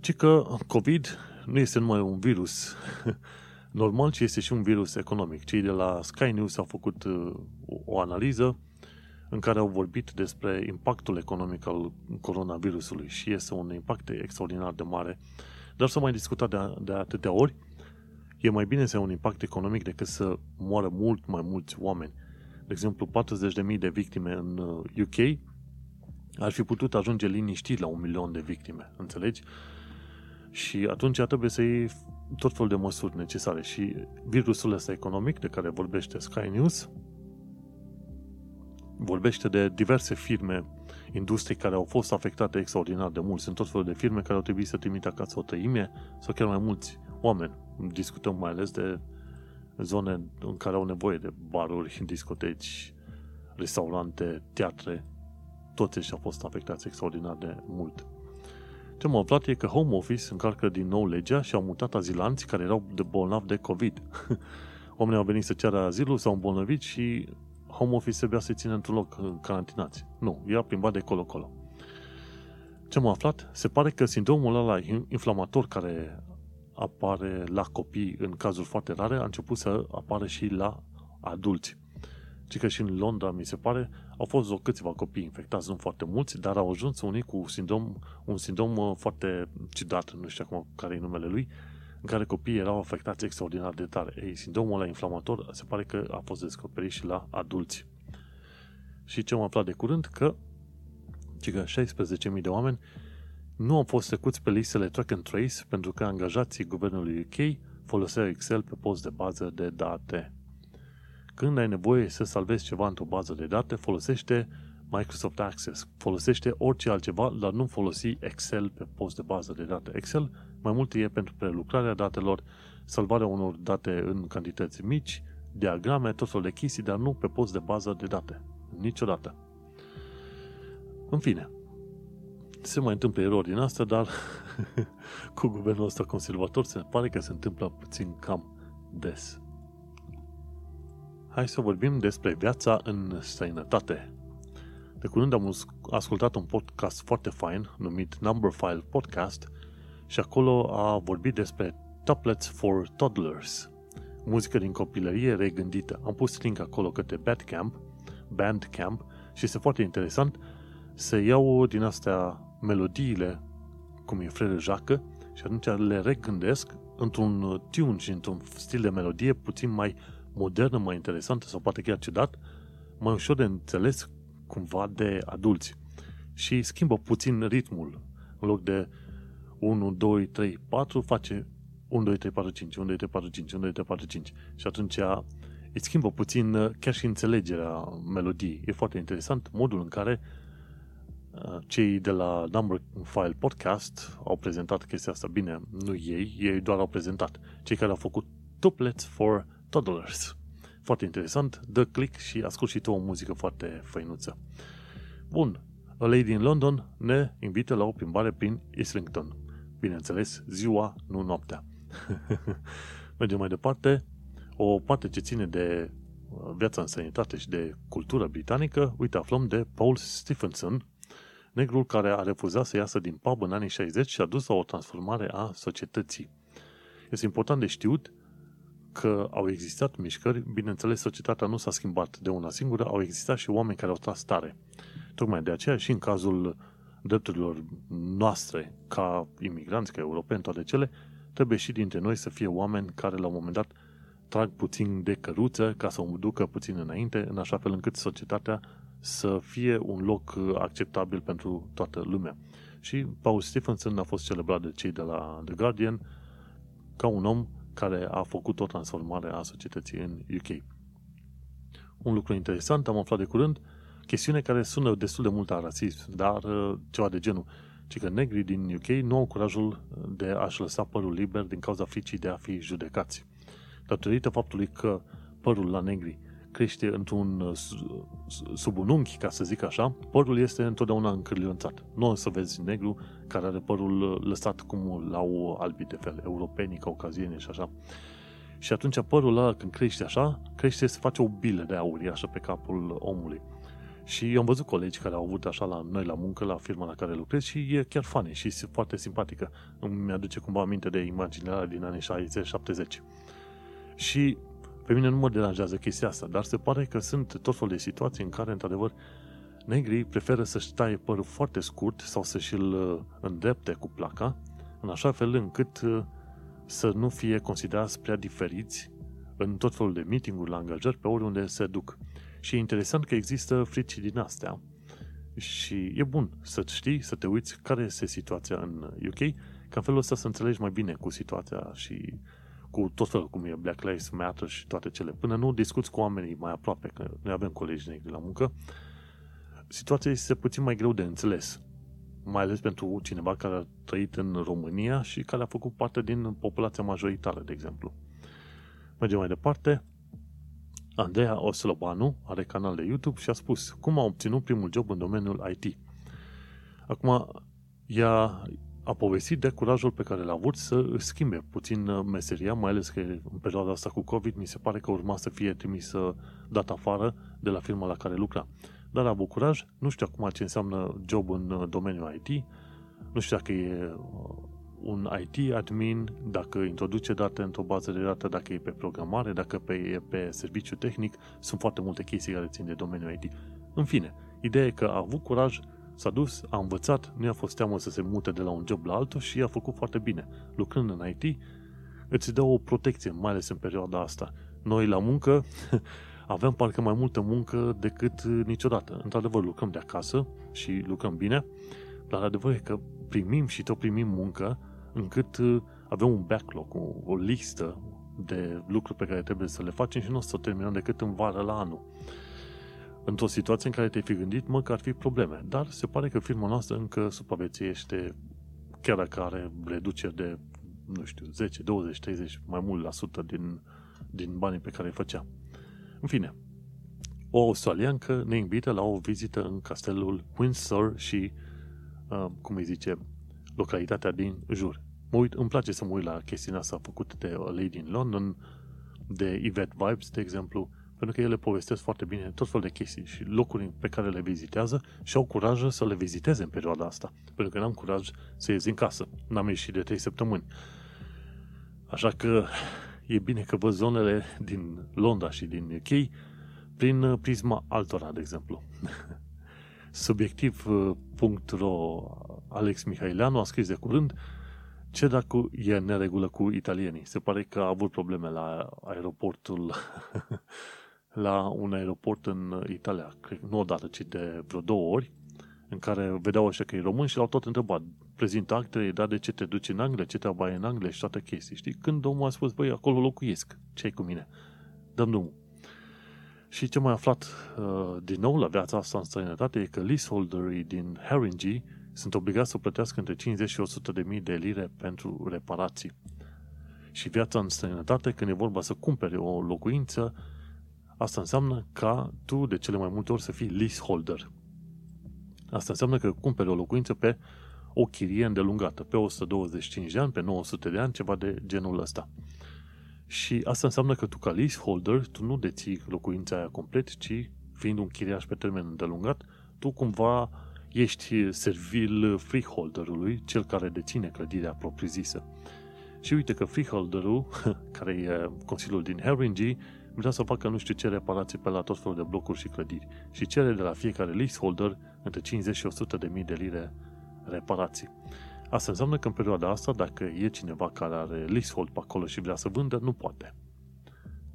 ci că COVID nu este numai un virus <laughs> normal, ci este și un virus economic. Cei de la Sky News au făcut uh, o analiză în care au vorbit despre impactul economic al coronavirusului și este un impact extraordinar de mare. Dar să mai discutat de, de atâtea ori, e mai bine să ai un impact economic decât să moară mult mai mulți oameni. De exemplu, 40.000 de victime în UK uh, ar fi putut ajunge liniștit la un milion de victime, înțelegi? Și atunci trebuie să iei tot felul de măsuri necesare. Și virusul ăsta economic de care vorbește Sky News vorbește de diverse firme, industrii care au fost afectate extraordinar de mult. Sunt tot felul de firme care au trebuit să trimită acasă o tăime sau chiar mai mulți oameni. Discutăm mai ales de zone în care au nevoie de baruri, discoteci, restaurante, teatre, toți ăștia au fost afectați extraordinar de mult. Ce m-a aflat e că Home Office încarcă din nou legea și au mutat azilanți care erau de bolnavi de COVID. <laughs> Oamenii au venit să ceară azilul, s-au îmbolnăvit și Home Office trebuia să-i țină într-un loc carantinați. Nu, i-a plimbat de colo-colo. Ce m-a aflat? Se pare că sindromul ăla inflamator care apare la copii în cazuri foarte rare a început să apară și la adulți. Ci că și în Londra, mi se pare, au fost o câțiva copii infectați, nu foarte mulți, dar au ajuns unii cu sindrom, un sindrom uh, foarte ciudat, nu știu acum care e numele lui, în care copiii erau afectați extraordinar de tare. Ei, sindromul ăla inflamator se pare că a fost descoperit și la adulți. Și ce am aflat de curând? Că, că 16.000 de oameni nu au fost trecuți pe listele track and trace pentru că angajații guvernului UK foloseau Excel pe post de bază de date. Când ai nevoie să salvezi ceva într-o bază de date, folosește Microsoft Access. Folosește orice altceva, dar nu folosi Excel pe post de bază de date. Excel mai mult e pentru prelucrarea datelor, salvarea unor date în cantități mici, diagrame, tot felul de chestii, dar nu pe post de bază de date. Niciodată. În fine, se mai întâmplă erori din asta, dar <laughs> cu guvernul ăsta conservator se pare că se întâmplă puțin cam des. Hai să vorbim despre viața în străinătate. De curând am ascultat un podcast foarte fain numit Number File Podcast și acolo a vorbit despre Tablets for Toddlers, muzică din copilărie regândită. Am pus link acolo către Bandcamp, Bandcamp și este foarte interesant să iau din astea melodiile, cum e Frere Jacă, și atunci le regândesc într-un tune și într-un stil de melodie puțin mai modernă, mai interesantă sau poate chiar ciudat, mai ușor de înțeles cumva de adulți. Și schimbă puțin ritmul. În loc de 1, 2, 3, 4, face 1, 2, 3, 4, 5, 1, 2, 3, 4, 5, 1, 2, 3, 4, 5. Și atunci îți schimbă puțin uh, chiar și înțelegerea melodiei. E foarte interesant modul în care uh, cei de la Number File Podcast au prezentat chestia asta. Bine, nu ei, ei doar au prezentat. Cei care au făcut tuplets for Toddlers. Foarte interesant, dă click și ascult și tu o muzică foarte făinuță. Bun, A Lady in London ne invită la o plimbare prin Islington. Bineînțeles, ziua, nu noaptea. <laughs> Mergem mai departe. O parte ce ține de uh, viața în sănătate și de cultură britanică, uite, aflăm de Paul Stephenson, negrul care a refuzat să iasă din pub în anii 60 și a dus la o transformare a societății. Este important de știut că au existat mișcări, bineînțeles, societatea nu s-a schimbat de una singură, au existat și oameni care au tras tare. Tocmai de aceea și în cazul drepturilor noastre, ca imigranți, ca europeni, toate cele, trebuie și dintre noi să fie oameni care la un moment dat trag puțin de căruță ca să o ducă puțin înainte, în așa fel încât societatea să fie un loc acceptabil pentru toată lumea. Și Paul Stephenson a fost celebrat de cei de la The Guardian ca un om care a făcut o transformare a societății în UK. Un lucru interesant, am aflat de curând, chestiune care sună destul de mult a rasism, dar uh, ceva de genul, ci că negrii din UK nu au curajul de a-și lăsa părul liber din cauza fricii de a fi judecați. Datorită faptului că părul la negri crește într-un uh, sub un unghi, ca să zic așa, părul este întotdeauna încârlionțat. Nu o să vezi negru care are părul uh, lăsat cum l-au albii de fel, europenii, caucazieni și așa. Și atunci părul ăla, când crește așa, crește, se face o bilă de aur așa pe capul omului. Și eu am văzut colegi care au avut așa la noi la muncă, la firma la care lucrez și e chiar funny și foarte simpatică. Îmi aduce cumva aminte de imaginea din anii 60-70. Și pe mine nu mă deranjează chestia asta, dar se pare că sunt tot fel de situații în care, într-adevăr, negrii preferă să-și taie părul foarte scurt sau să-și îl uh, îndrepte cu placa, în așa fel încât uh, să nu fie considerați prea diferiți în tot felul de meeting-uri la angajări pe oriunde se duc. Și e interesant că există frici din astea și e bun să știi, să te uiți care este situația în UK, ca în felul ăsta să înțelegi mai bine cu situația și cu tot felul cum e Black Lives Matter și toate cele. Până nu discuți cu oamenii mai aproape, că noi avem colegi negri la muncă, situația este puțin mai greu de înțeles. Mai ales pentru cineva care a trăit în România și care a făcut parte din populația majoritară, de exemplu. Mergem mai departe. Andreea Oslobanu are canal de YouTube și a spus cum a obținut primul job în domeniul IT. Acum, ea a povestit de curajul pe care l-a avut să își schimbe puțin uh, meseria, mai ales că în perioada asta cu COVID mi se pare că urma să fie trimis dat afară de la firma la care lucra. Dar a avut curaj, nu știu acum ce înseamnă job în uh, domeniul IT, nu știu dacă e uh, un IT admin, dacă introduce date într-o bază de date, dacă e pe programare, dacă pe, e pe serviciu tehnic, sunt foarte multe chestii care țin de domeniul IT. În fine, ideea e că a avut curaj S-a dus, a învățat, nu i-a fost teamă să se mute de la un job la altul și i-a făcut foarte bine. Lucrând în IT, îți dă o protecție, mai ales în perioada asta. Noi la muncă <laughs> avem parcă mai multă muncă decât niciodată. Într-adevăr, lucrăm de acasă și lucrăm bine, dar adevăr e că primim și tot primim muncă încât uh, avem un backlog, o, o listă de lucruri pe care trebuie să le facem și nu o să o terminăm decât în vară la anul într-o situație în care te-ai fi gândit, mă, că ar fi probleme. Dar se pare că firma noastră încă supraviețuiește, chiar dacă are reduceri de, nu știu, 10, 20, 30, mai mult la sută din, din banii pe care îi făcea. În fine, o australiancă ne invită la o vizită în castelul Windsor și, uh, cum îi zice, localitatea din jur. Mă uit, îmi place să mă uit la chestiunea asta făcută de A Lady in London, de Yvette Vibes, de exemplu, pentru că ele povestesc foarte bine tot fel de chestii și locuri pe care le vizitează și au curaj să le viziteze în perioada asta. Pentru că n-am curaj să ies din casă. N-am ieșit de 3 săptămâni. Așa că e bine că văd zonele din Londra și din UK prin prisma altora, de exemplu. <laughs> Subiectiv.ro Alex Mihaileanu a scris de curând ce dacă e în neregulă cu italienii? Se pare că a avut probleme la aeroportul <laughs> la un aeroport în Italia, cred, nu odată, ci de vreo două ori, în care vedeau așa că e român și l-au tot întrebat, prezintă actele, da, de ce te duci în Anglia, ce te bai în Anglia și toate chestii, știi? Când omul a spus, băi, acolo locuiesc, ce cu mine? Dăm drumul. Și ce mai aflat uh, din nou la viața asta în străinătate e că leaseholderii din Haringey sunt obligați să plătească între 50 și 100 de mii de lire pentru reparații. Și viața în străinătate, când e vorba să cumpere o locuință, Asta înseamnă ca tu de cele mai multe ori să fii leaseholder. Asta înseamnă că cumperi o locuință pe o chirie îndelungată, pe 125 de ani, pe 900 de ani, ceva de genul ăsta. Și asta înseamnă că tu ca leaseholder, tu nu deții locuința aia complet, ci fiind un chiriaș pe termen îndelungat, tu cumva ești servil freeholderului, cel care deține clădirea propriu-zisă. Și uite că freeholderul, <laughs> care e Consiliul din Haringey, vrea să facă nu știu ce reparații pe la tot felul de blocuri și clădiri și cere de la fiecare leaseholder între 50 și 100 de mii de lire reparații. Asta înseamnă că în perioada asta, dacă e cineva care are leasehold pe acolo și vrea să vândă, nu poate.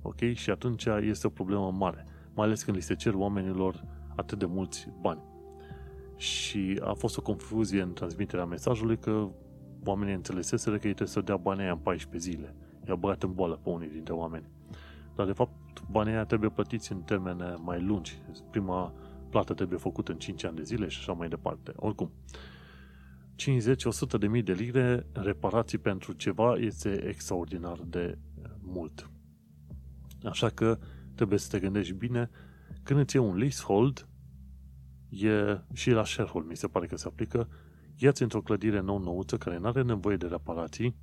Ok? Și atunci este o problemă mare, mai ales când li se cer oamenilor atât de mulți bani. Și a fost o confuzie în transmiterea mesajului că oamenii înțeleseseră că ei trebuie să dea banii aia în 14 zile. I-a băgat în boală pe unii dintre oameni. Dar, de fapt, banii aia trebuie plătiți în termene mai lungi. Prima plată trebuie făcută în 5 ani de zile și așa mai departe. Oricum, 50-100 de mii de lire reparații pentru ceva este extraordinar de mult. Așa că trebuie să te gândești bine când îți iei un leasehold e și la sharehold mi se pare că se aplică ia-ți într-o clădire nou-nouță care nu are nevoie de reparații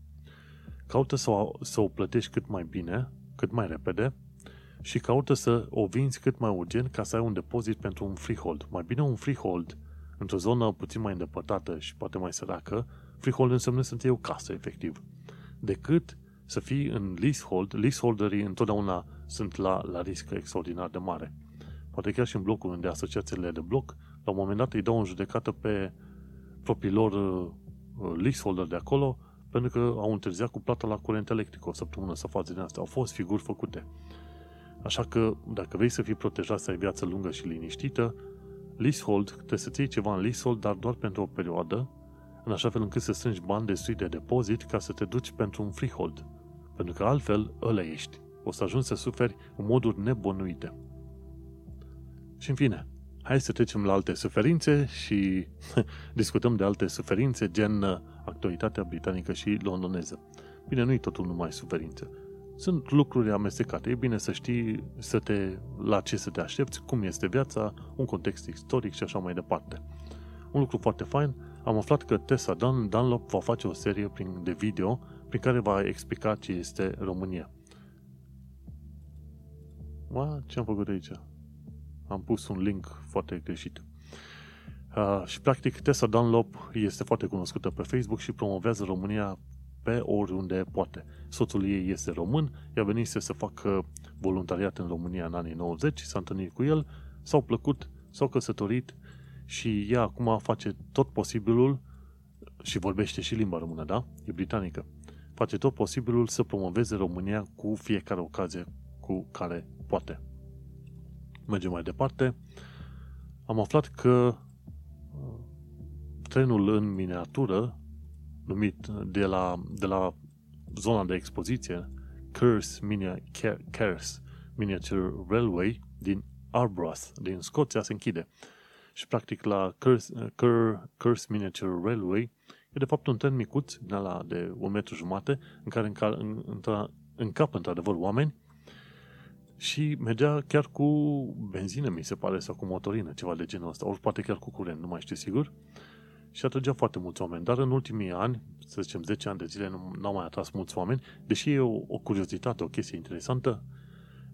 caută să o, să o plătești cât mai bine cât mai repede și caută să o vinzi cât mai urgent ca să ai un depozit pentru un freehold. Mai bine un freehold într-o zonă puțin mai îndepărtată și poate mai săracă, freehold înseamnă să-ți iei o casă, efectiv, decât să fii în leasehold. Leaseholderii întotdeauna sunt la, la risc extraordinar de mare. Poate chiar și în blocul unde asociațiile de bloc, la un moment dat îi dau în judecată pe propriilor uh, leaseholder de acolo pentru că au întârziat cu plata la curent electric o săptămână să față din asta. Au fost figuri făcute. Așa că, dacă vrei să fii protejat, să ai viață lungă și liniștită, leasehold, trebuie să-ți iei ceva în leasehold, dar doar pentru o perioadă, în așa fel încât să strângi bani destui de depozit ca să te duci pentru un freehold. Pentru că altfel, ăla ești. O să ajungi să suferi în moduri nebonuite. Și în fine, hai să trecem la alte suferințe și <laughs> discutăm de alte suferințe, gen actualitatea britanică și londoneză. Bine, nu-i totul numai suferință. Sunt lucruri amestecate. E bine să știi să te, la ce să te aștepți, cum este viața, un context istoric și așa mai departe. Un lucru foarte fain, am aflat că Tessa Dan, Dunlop va face o serie prin, de video prin care va explica ce este România. Ma, ce am făcut aici? Am pus un link foarte greșit. Uh, și practic Tessa Dunlop este foarte cunoscută pe Facebook și promovează România pe oriunde poate. Soțul ei este român, ea venise să facă voluntariat în România în anii 90, s-a întâlnit cu el, s-au plăcut, s-au căsătorit și ea acum face tot posibilul și vorbește și limba română, da? E britanică. Face tot posibilul să promoveze România cu fiecare ocazie cu care poate. Mergem mai departe. Am aflat că uh, trenul în miniatură, numit de la, de la zona de expoziție, Curse Miniature Railway din Arbroath, din Scoția, se închide și practic la Curse, Cur, Curse Miniature Railway e de fapt un tren micuț din ala de un metru jumate în care înca, în, în, încap într-adevăr oameni și mergea chiar cu benzină, mi se pare, sau cu motorină, ceva de genul ăsta, ori poate chiar cu curent, nu mai știu sigur. Și atrăgea foarte mulți oameni, dar în ultimii ani, să zicem 10 ani de zile, nu au mai atras mulți oameni, deși e o, o curiozitate, o chestie interesantă,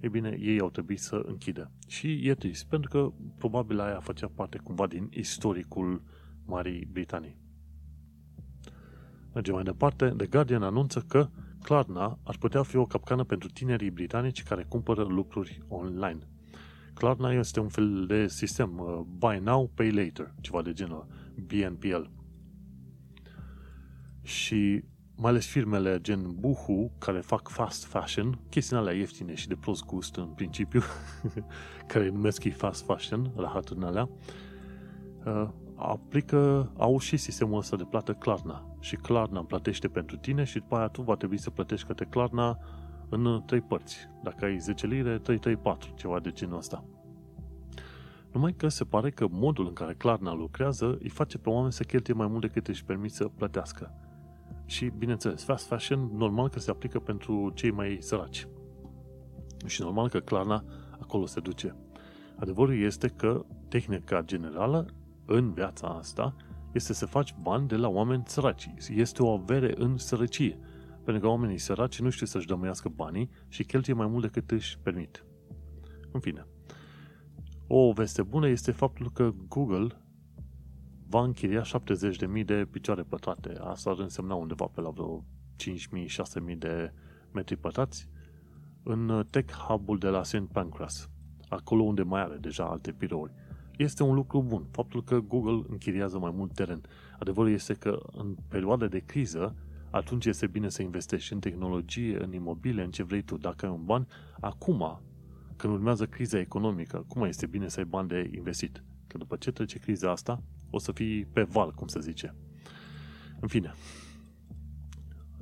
e bine, ei au trebuit să închidă. Și e trist, pentru că probabil aia făcea parte cumva din istoricul Marii Britanii. Mergem mai departe. The Guardian anunță că Klarna ar putea fi o capcană pentru tinerii britanici care cumpără lucruri online. Klarna este un fel de sistem, uh, buy now, pay later, ceva de genul, BNPL. Și mai ales firmele gen Buhu, care fac fast fashion, chestiile alea ieftine și de prost gust în principiu, <laughs> care numesc ei fast fashion, rahaturile alea, uh, aplică, au și sistemul ăsta de plată Klarna. Și Klarna plătește pentru tine și după aia tu va trebui să plătești către Klarna în trei părți. Dacă ai 10 lire, 3, 3, 4, ceva de genul ăsta. Numai că se pare că modul în care Klarna lucrează îi face pe oameni să cheltuie mai mult decât își permit să plătească. Și, bineînțeles, fast fashion normal că se aplică pentru cei mai săraci. Și normal că Klarna acolo se duce. Adevărul este că tehnica generală în viața asta este să faci bani de la oameni săraci. Este o avere în sărăcie. Pentru că oamenii săraci nu știu să-și dămâiască banii și cheltuie mai mult decât își permit. În fine. O veste bună este faptul că Google va închiria 70.000 de picioare pătrate. Asta ar însemna undeva pe la vreo 5.000-6.000 de metri pătrați în Tech Hub-ul de la St. Pancras, acolo unde mai are deja alte birouri este un lucru bun. Faptul că Google închiriază mai mult teren. Adevărul este că în perioada de criză, atunci este bine să investești în tehnologie, în imobile, în ce vrei tu. Dacă ai un ban, acum, când urmează criza economică, cum este bine să ai bani de investit? Că după ce trece criza asta, o să fii pe val, cum se zice. În fine,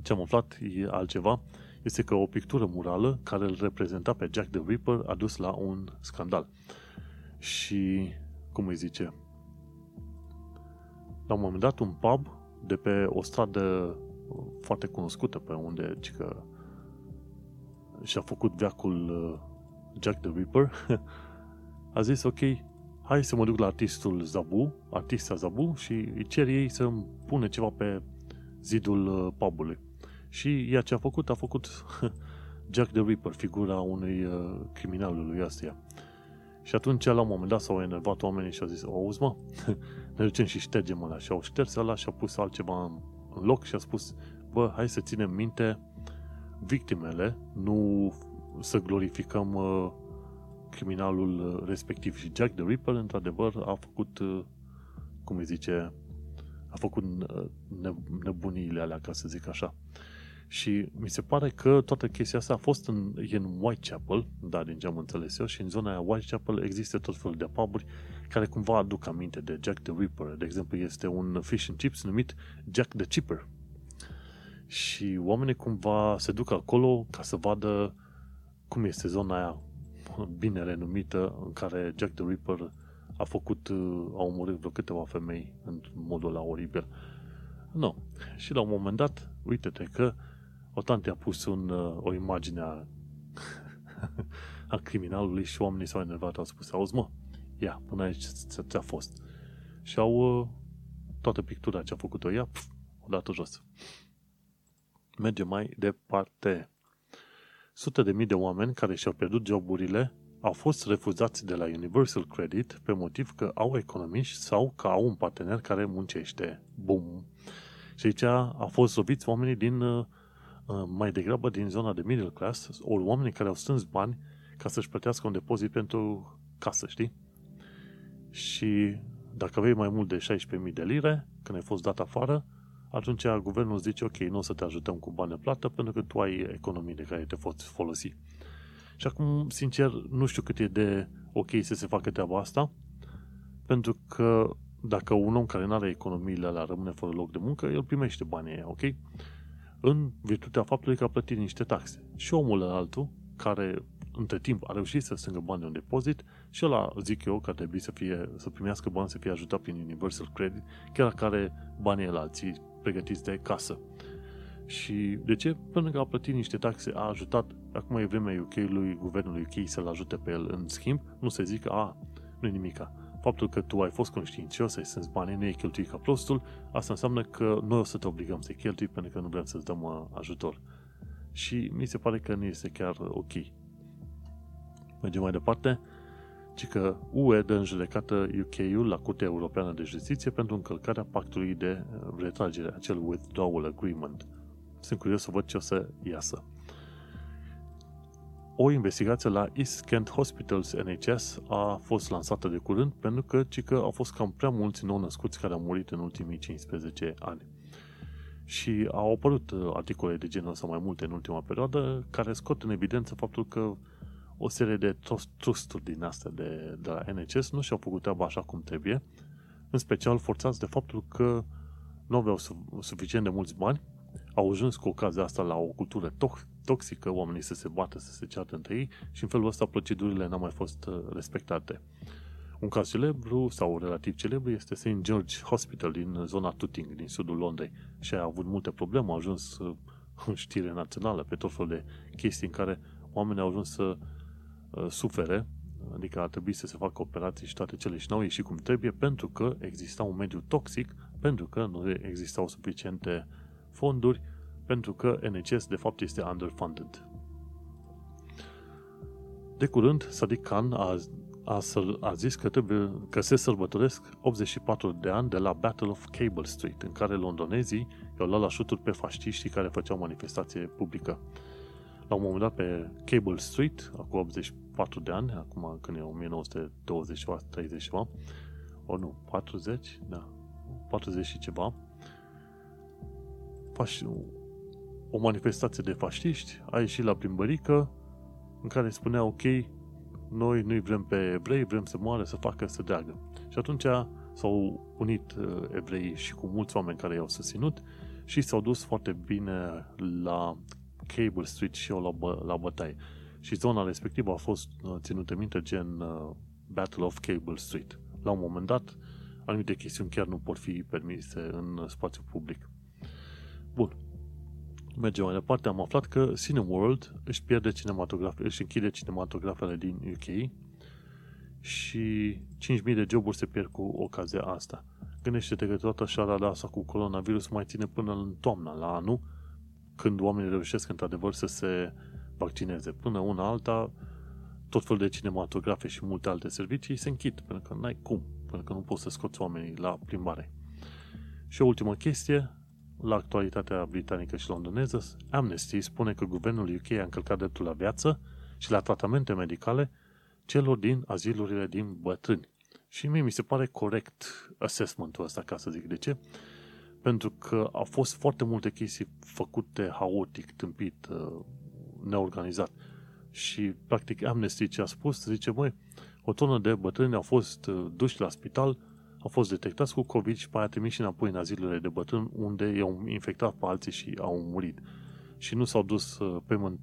ce am aflat e altceva, este că o pictură murală care îl reprezenta pe Jack the Ripper a dus la un scandal. Și cum îi zice, la un moment dat un pub de pe o stradă foarte cunoscută pe unde că și-a făcut veacul uh, Jack the Ripper, <laughs> a zis, ok, hai să mă duc la artistul Zabu, artista Zabu și îi cer ei să îmi pune ceva pe zidul uh, pubului. Și ea ce a făcut, a făcut <laughs> Jack the Ripper, figura unui uh, criminalului ăsta. Și atunci, la un moment dat, s-au enervat oamenii și au zis, auzi mă, <laughs> ne ducem și ștergem ăla. Și au șters ăla și au pus altceva în, în loc și a spus, bă, hai să ținem minte victimele, nu să glorificăm uh, criminalul uh, respectiv. Și Jack the Ripper, într-adevăr, a făcut, uh, cum îi zice, a făcut uh, nebuniile alea, ca să zic așa. Și mi se pare că toată chestia asta a fost în, e în Whitechapel, da, din ce am înțeles eu, și în zona aia Whitechapel există tot felul de puburi care cumva aduc aminte de Jack the Ripper. De exemplu, este un fish and chips numit Jack the Chipper. Și oamenii cumva se duc acolo ca să vadă cum este zona aia bine renumită în care Jack the Ripper a făcut, a omorât vreo câteva femei în modul ăla oribil. Nu. Și la un moment dat, uite-te că o tante a pus un, uh, o imagine a, <laughs> a criminalului și oamenii s-au enervat, au spus, auzi mă, ia, până aici ți-a fost. Și au uh, toată pictura ce a făcut-o ea, pf, o dată jos. Mergem mai departe. Sute de mii de oameni care și-au pierdut joburile au fost refuzați de la Universal Credit pe motiv că au economiști sau că au un partener care muncește. Bum! Și aici a fost robiți oamenii din, uh, uh, mai degrabă din zona de middle class, ori oamenii care au strâns bani ca să-și plătească un depozit pentru casă, știi? Și dacă aveai mai mult de 16.000 de lire, când ai fost dat afară, atunci guvernul zice, ok, nu o să te ajutăm cu bani de plată pentru că tu ai economii de care te poți folosi. Și acum, sincer, nu știu cât e de ok să se facă treaba asta, pentru că dacă un om care nu are economiile alea rămâne fără loc de muncă, el primește banii aia, ok? În virtutea faptului că a plătit niște taxe. Și omul altul, care între timp a reușit să strângă bani de un depozit și ăla, zic eu, că ar trebui să, fie, să primească bani, să fie ajutat prin Universal Credit, chiar care banii el alții pregătiți de casă. Și de ce? Pentru că a plătit niște taxe, a ajutat, acum e vremea UK-ului, guvernului UK să-l ajute pe el în schimb, nu se zică, a, nu e nimica. Faptul că tu ai fost conștiincios, ai sens banii, nu e cheltuit ca prostul, asta înseamnă că noi o să te obligăm să cheltui pentru că nu vrem să-ți dăm uh, ajutor. Și mi se pare că nu este chiar ok. Mergem mai departe, ci că UE dă în judecată UK-ul la Curtea Europeană de Justiție pentru încălcarea pactului de uh, retragere, acel withdrawal agreement. Sunt curios să văd ce o să iasă. O investigație la East Kent Hospitals NHS a fost lansată de curând pentru că, ci că au fost cam prea mulți nou-născuți care au murit în ultimii 15 ani. Și au apărut uh, articole de genul ăsta mai multe în ultima perioadă care scot în evidență faptul că o serie de trusturi din astea de, de la NHS nu și-au făcut treaba așa cum trebuie, în special forțați de faptul că nu aveau suficient de mulți bani, au ajuns cu ocazia asta la o cultură toxică, oamenii să se bată, să se ceartă între ei și în felul ăsta procedurile n-au mai fost uh, respectate. Un caz celebru sau relativ celebru este St. George Hospital din zona Tooting, din sudul Londrei și a avut multe probleme, a ajuns uh, în <laughs> știre națională pe tot felul de chestii în care oamenii au ajuns să Uh, sufere, adică ar trebui să se facă operații și toate cele și n-au ieșit cum trebuie pentru că exista un mediu toxic, pentru că nu existau suficiente fonduri, pentru că NHS de fapt este underfunded. De curând, Sadiq Khan a, a, a zis că, trebuie, că se sărbătoresc 84 de ani de la Battle of Cable Street, în care londonezii i-au luat la șuturi pe faștiștii care făceau manifestație publică. La un moment dat pe Cable Street, acum 84 de ani, acum când e 1920 30 ceva, o nu, 40, da, 40 și ceva, fași, o manifestație de faștiști a ieșit la plimbărică în care spunea, ok, noi nu-i vrem pe evrei, vrem să moară, să facă, să deagă. Și atunci s-au unit uh, evreii și cu mulți oameni care i-au susținut și s-au dus foarte bine la Cable Street și eu la, bă, la bătaie. Și zona respectivă a fost uh, ținută minte gen uh, Battle of Cable Street. La un moment dat, anumite chestiuni chiar nu pot fi permise în spațiu public. Bun. Mergem mai departe. Am aflat că Cineworld își pierde cinematografe, își închide cinematografele din UK și 5.000 de joburi se pierd cu ocazia asta. Gândește-te că toată șarada asta cu coronavirus mai ține până în toamna, la anul, când oamenii reușesc într-adevăr să se vaccineze. Până una alta, tot fel de cinematografe și multe alte servicii se închid, pentru că n-ai cum, pentru că nu poți să scoți oamenii la plimbare. Și o ultimă chestie, la actualitatea britanică și londoneză, Amnesty spune că guvernul UK a încălcat dreptul la viață și la tratamente medicale celor din azilurile din bătrâni. Și mie mi se pare corect assessmentul ăsta, ca să zic de ce, pentru că au fost foarte multe chestii făcute haotic, tâmpit, uh, neorganizat. Și, practic, Amnesty ce a spus, zice, măi, o tonă de bătrâni au fost uh, duși la spital, au fost detectați cu COVID și pe aia trimiși înapoi în azilurile de bătrâni, unde i-au infectat pe alții și au murit. Și nu s-au dus uh, payment,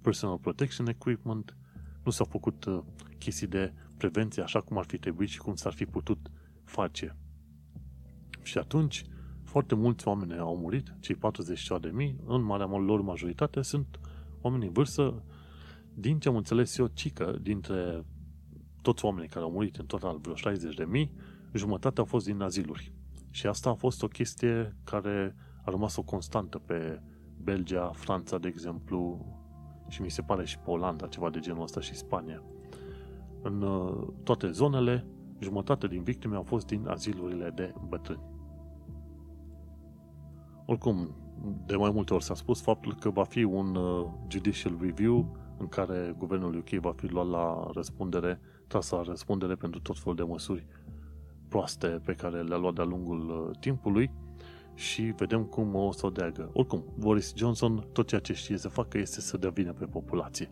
personal protection equipment, nu s-au făcut chestii de prevenție așa cum ar fi trebuit și cum s-ar fi putut face. Și atunci, foarte mulți oameni au murit, cei 40 de mii, în marea lor majoritate sunt oameni în vârstă, din ce am înțeles eu, cică, dintre toți oamenii care au murit în total vreo 60 de mii, jumătate au fost din aziluri. Și asta a fost o chestie care a rămas o constantă pe Belgia, Franța, de exemplu, și mi se pare și Polanda, ceva de genul ăsta, și Spania. În uh, toate zonele, jumătate din victime au fost din azilurile de bătrâni. Oricum, de mai multe ori s-a spus faptul că va fi un uh, judicial review în care guvernul UK va fi luat la răspundere, tras la răspundere pentru tot felul de măsuri proaste pe care le-a luat de-a lungul uh, timpului și vedem cum o să o deagă. Oricum, Boris Johnson tot ceea ce știe să facă este să dea vină pe populație.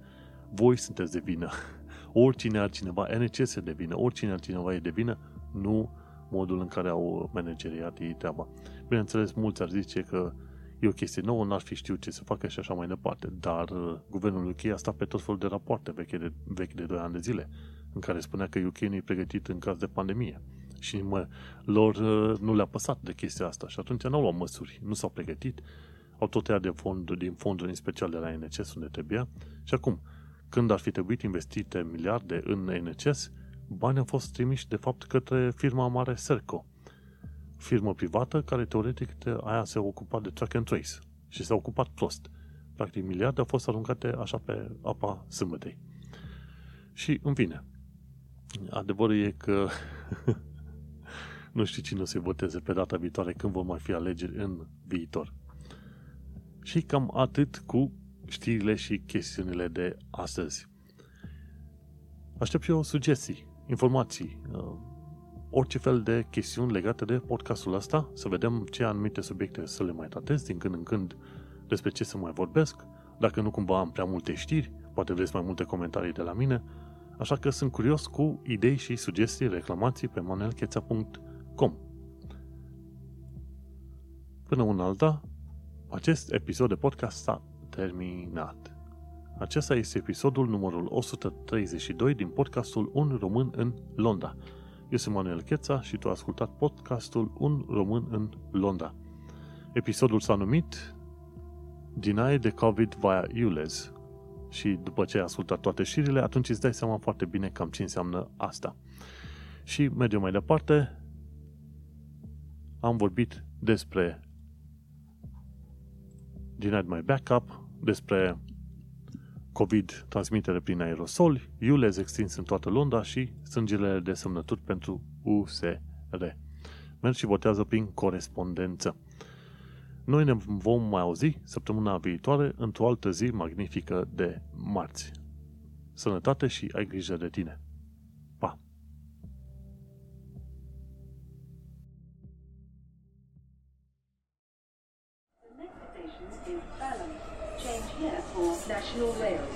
Voi sunteți de vină. <laughs> Oricine altcineva, NCS e de vină, oricine altcineva e de vină, nu modul în care au manageriat ei treaba. Bineînțeles, mulți ar zice că e o chestie nouă, n-ar fi știut ce să facă și așa mai departe, dar uh, guvernul UK a stat pe tot felul de rapoarte vechi de, vechi de 2 ani de zile, în care spunea că UK nu e pregătit în caz de pandemie. Și mă, lor uh, nu le-a păsat de chestia asta și atunci nu au luat măsuri, nu s-au pregătit, au tot tăiat de fond, din fonduri în special de la NCS unde trebuia. Și acum, când ar fi trebuit investite miliarde în NCS, banii au fost trimiși de fapt către firma mare Serco, firmă privată care teoretic aia se ocupa de track and trace și s-a ocupat prost. Practic miliarde au fost aruncate așa pe apa sâmbătei. Și în fine, adevărul e că <laughs> nu știu cine o să voteze pe data viitoare când vor mai fi alegeri în viitor. Și cam atât cu știrile și chestiunile de astăzi. Aștept și eu sugestii, informații, uh, orice fel de chestiuni legate de podcastul ăsta, să vedem ce anumite subiecte să le mai tratez din când în când, despre ce să mai vorbesc, dacă nu cumva am prea multe știri, poate vreți mai multe comentarii de la mine, așa că sunt curios cu idei și sugestii, reclamații pe manelcheța.com Până una alta, acest episod de podcast s-a terminat. Acesta este episodul numărul 132 din podcastul Un Român în Londra. Eu sunt Manuel Cheța și tu ai ascultat podcastul Un Român în Londra. Episodul s-a numit Deny the COVID via ULEZ și după ce ai ascultat toate șirile, atunci îți dai seama foarte bine cam ce înseamnă asta. Și mergem mai departe. Am vorbit despre Denied My Backup, despre COVID transmitere prin aerosoli, ULEZ extins în toată Londra și sângele de semnături pentru USR. Mergi și votează prin corespondență. Noi ne vom mai auzi săptămâna viitoare într-o altă zi magnifică de marți. Sănătate și ai grijă de tine! Pa! The next station is Balham. Change here for National Rail Services.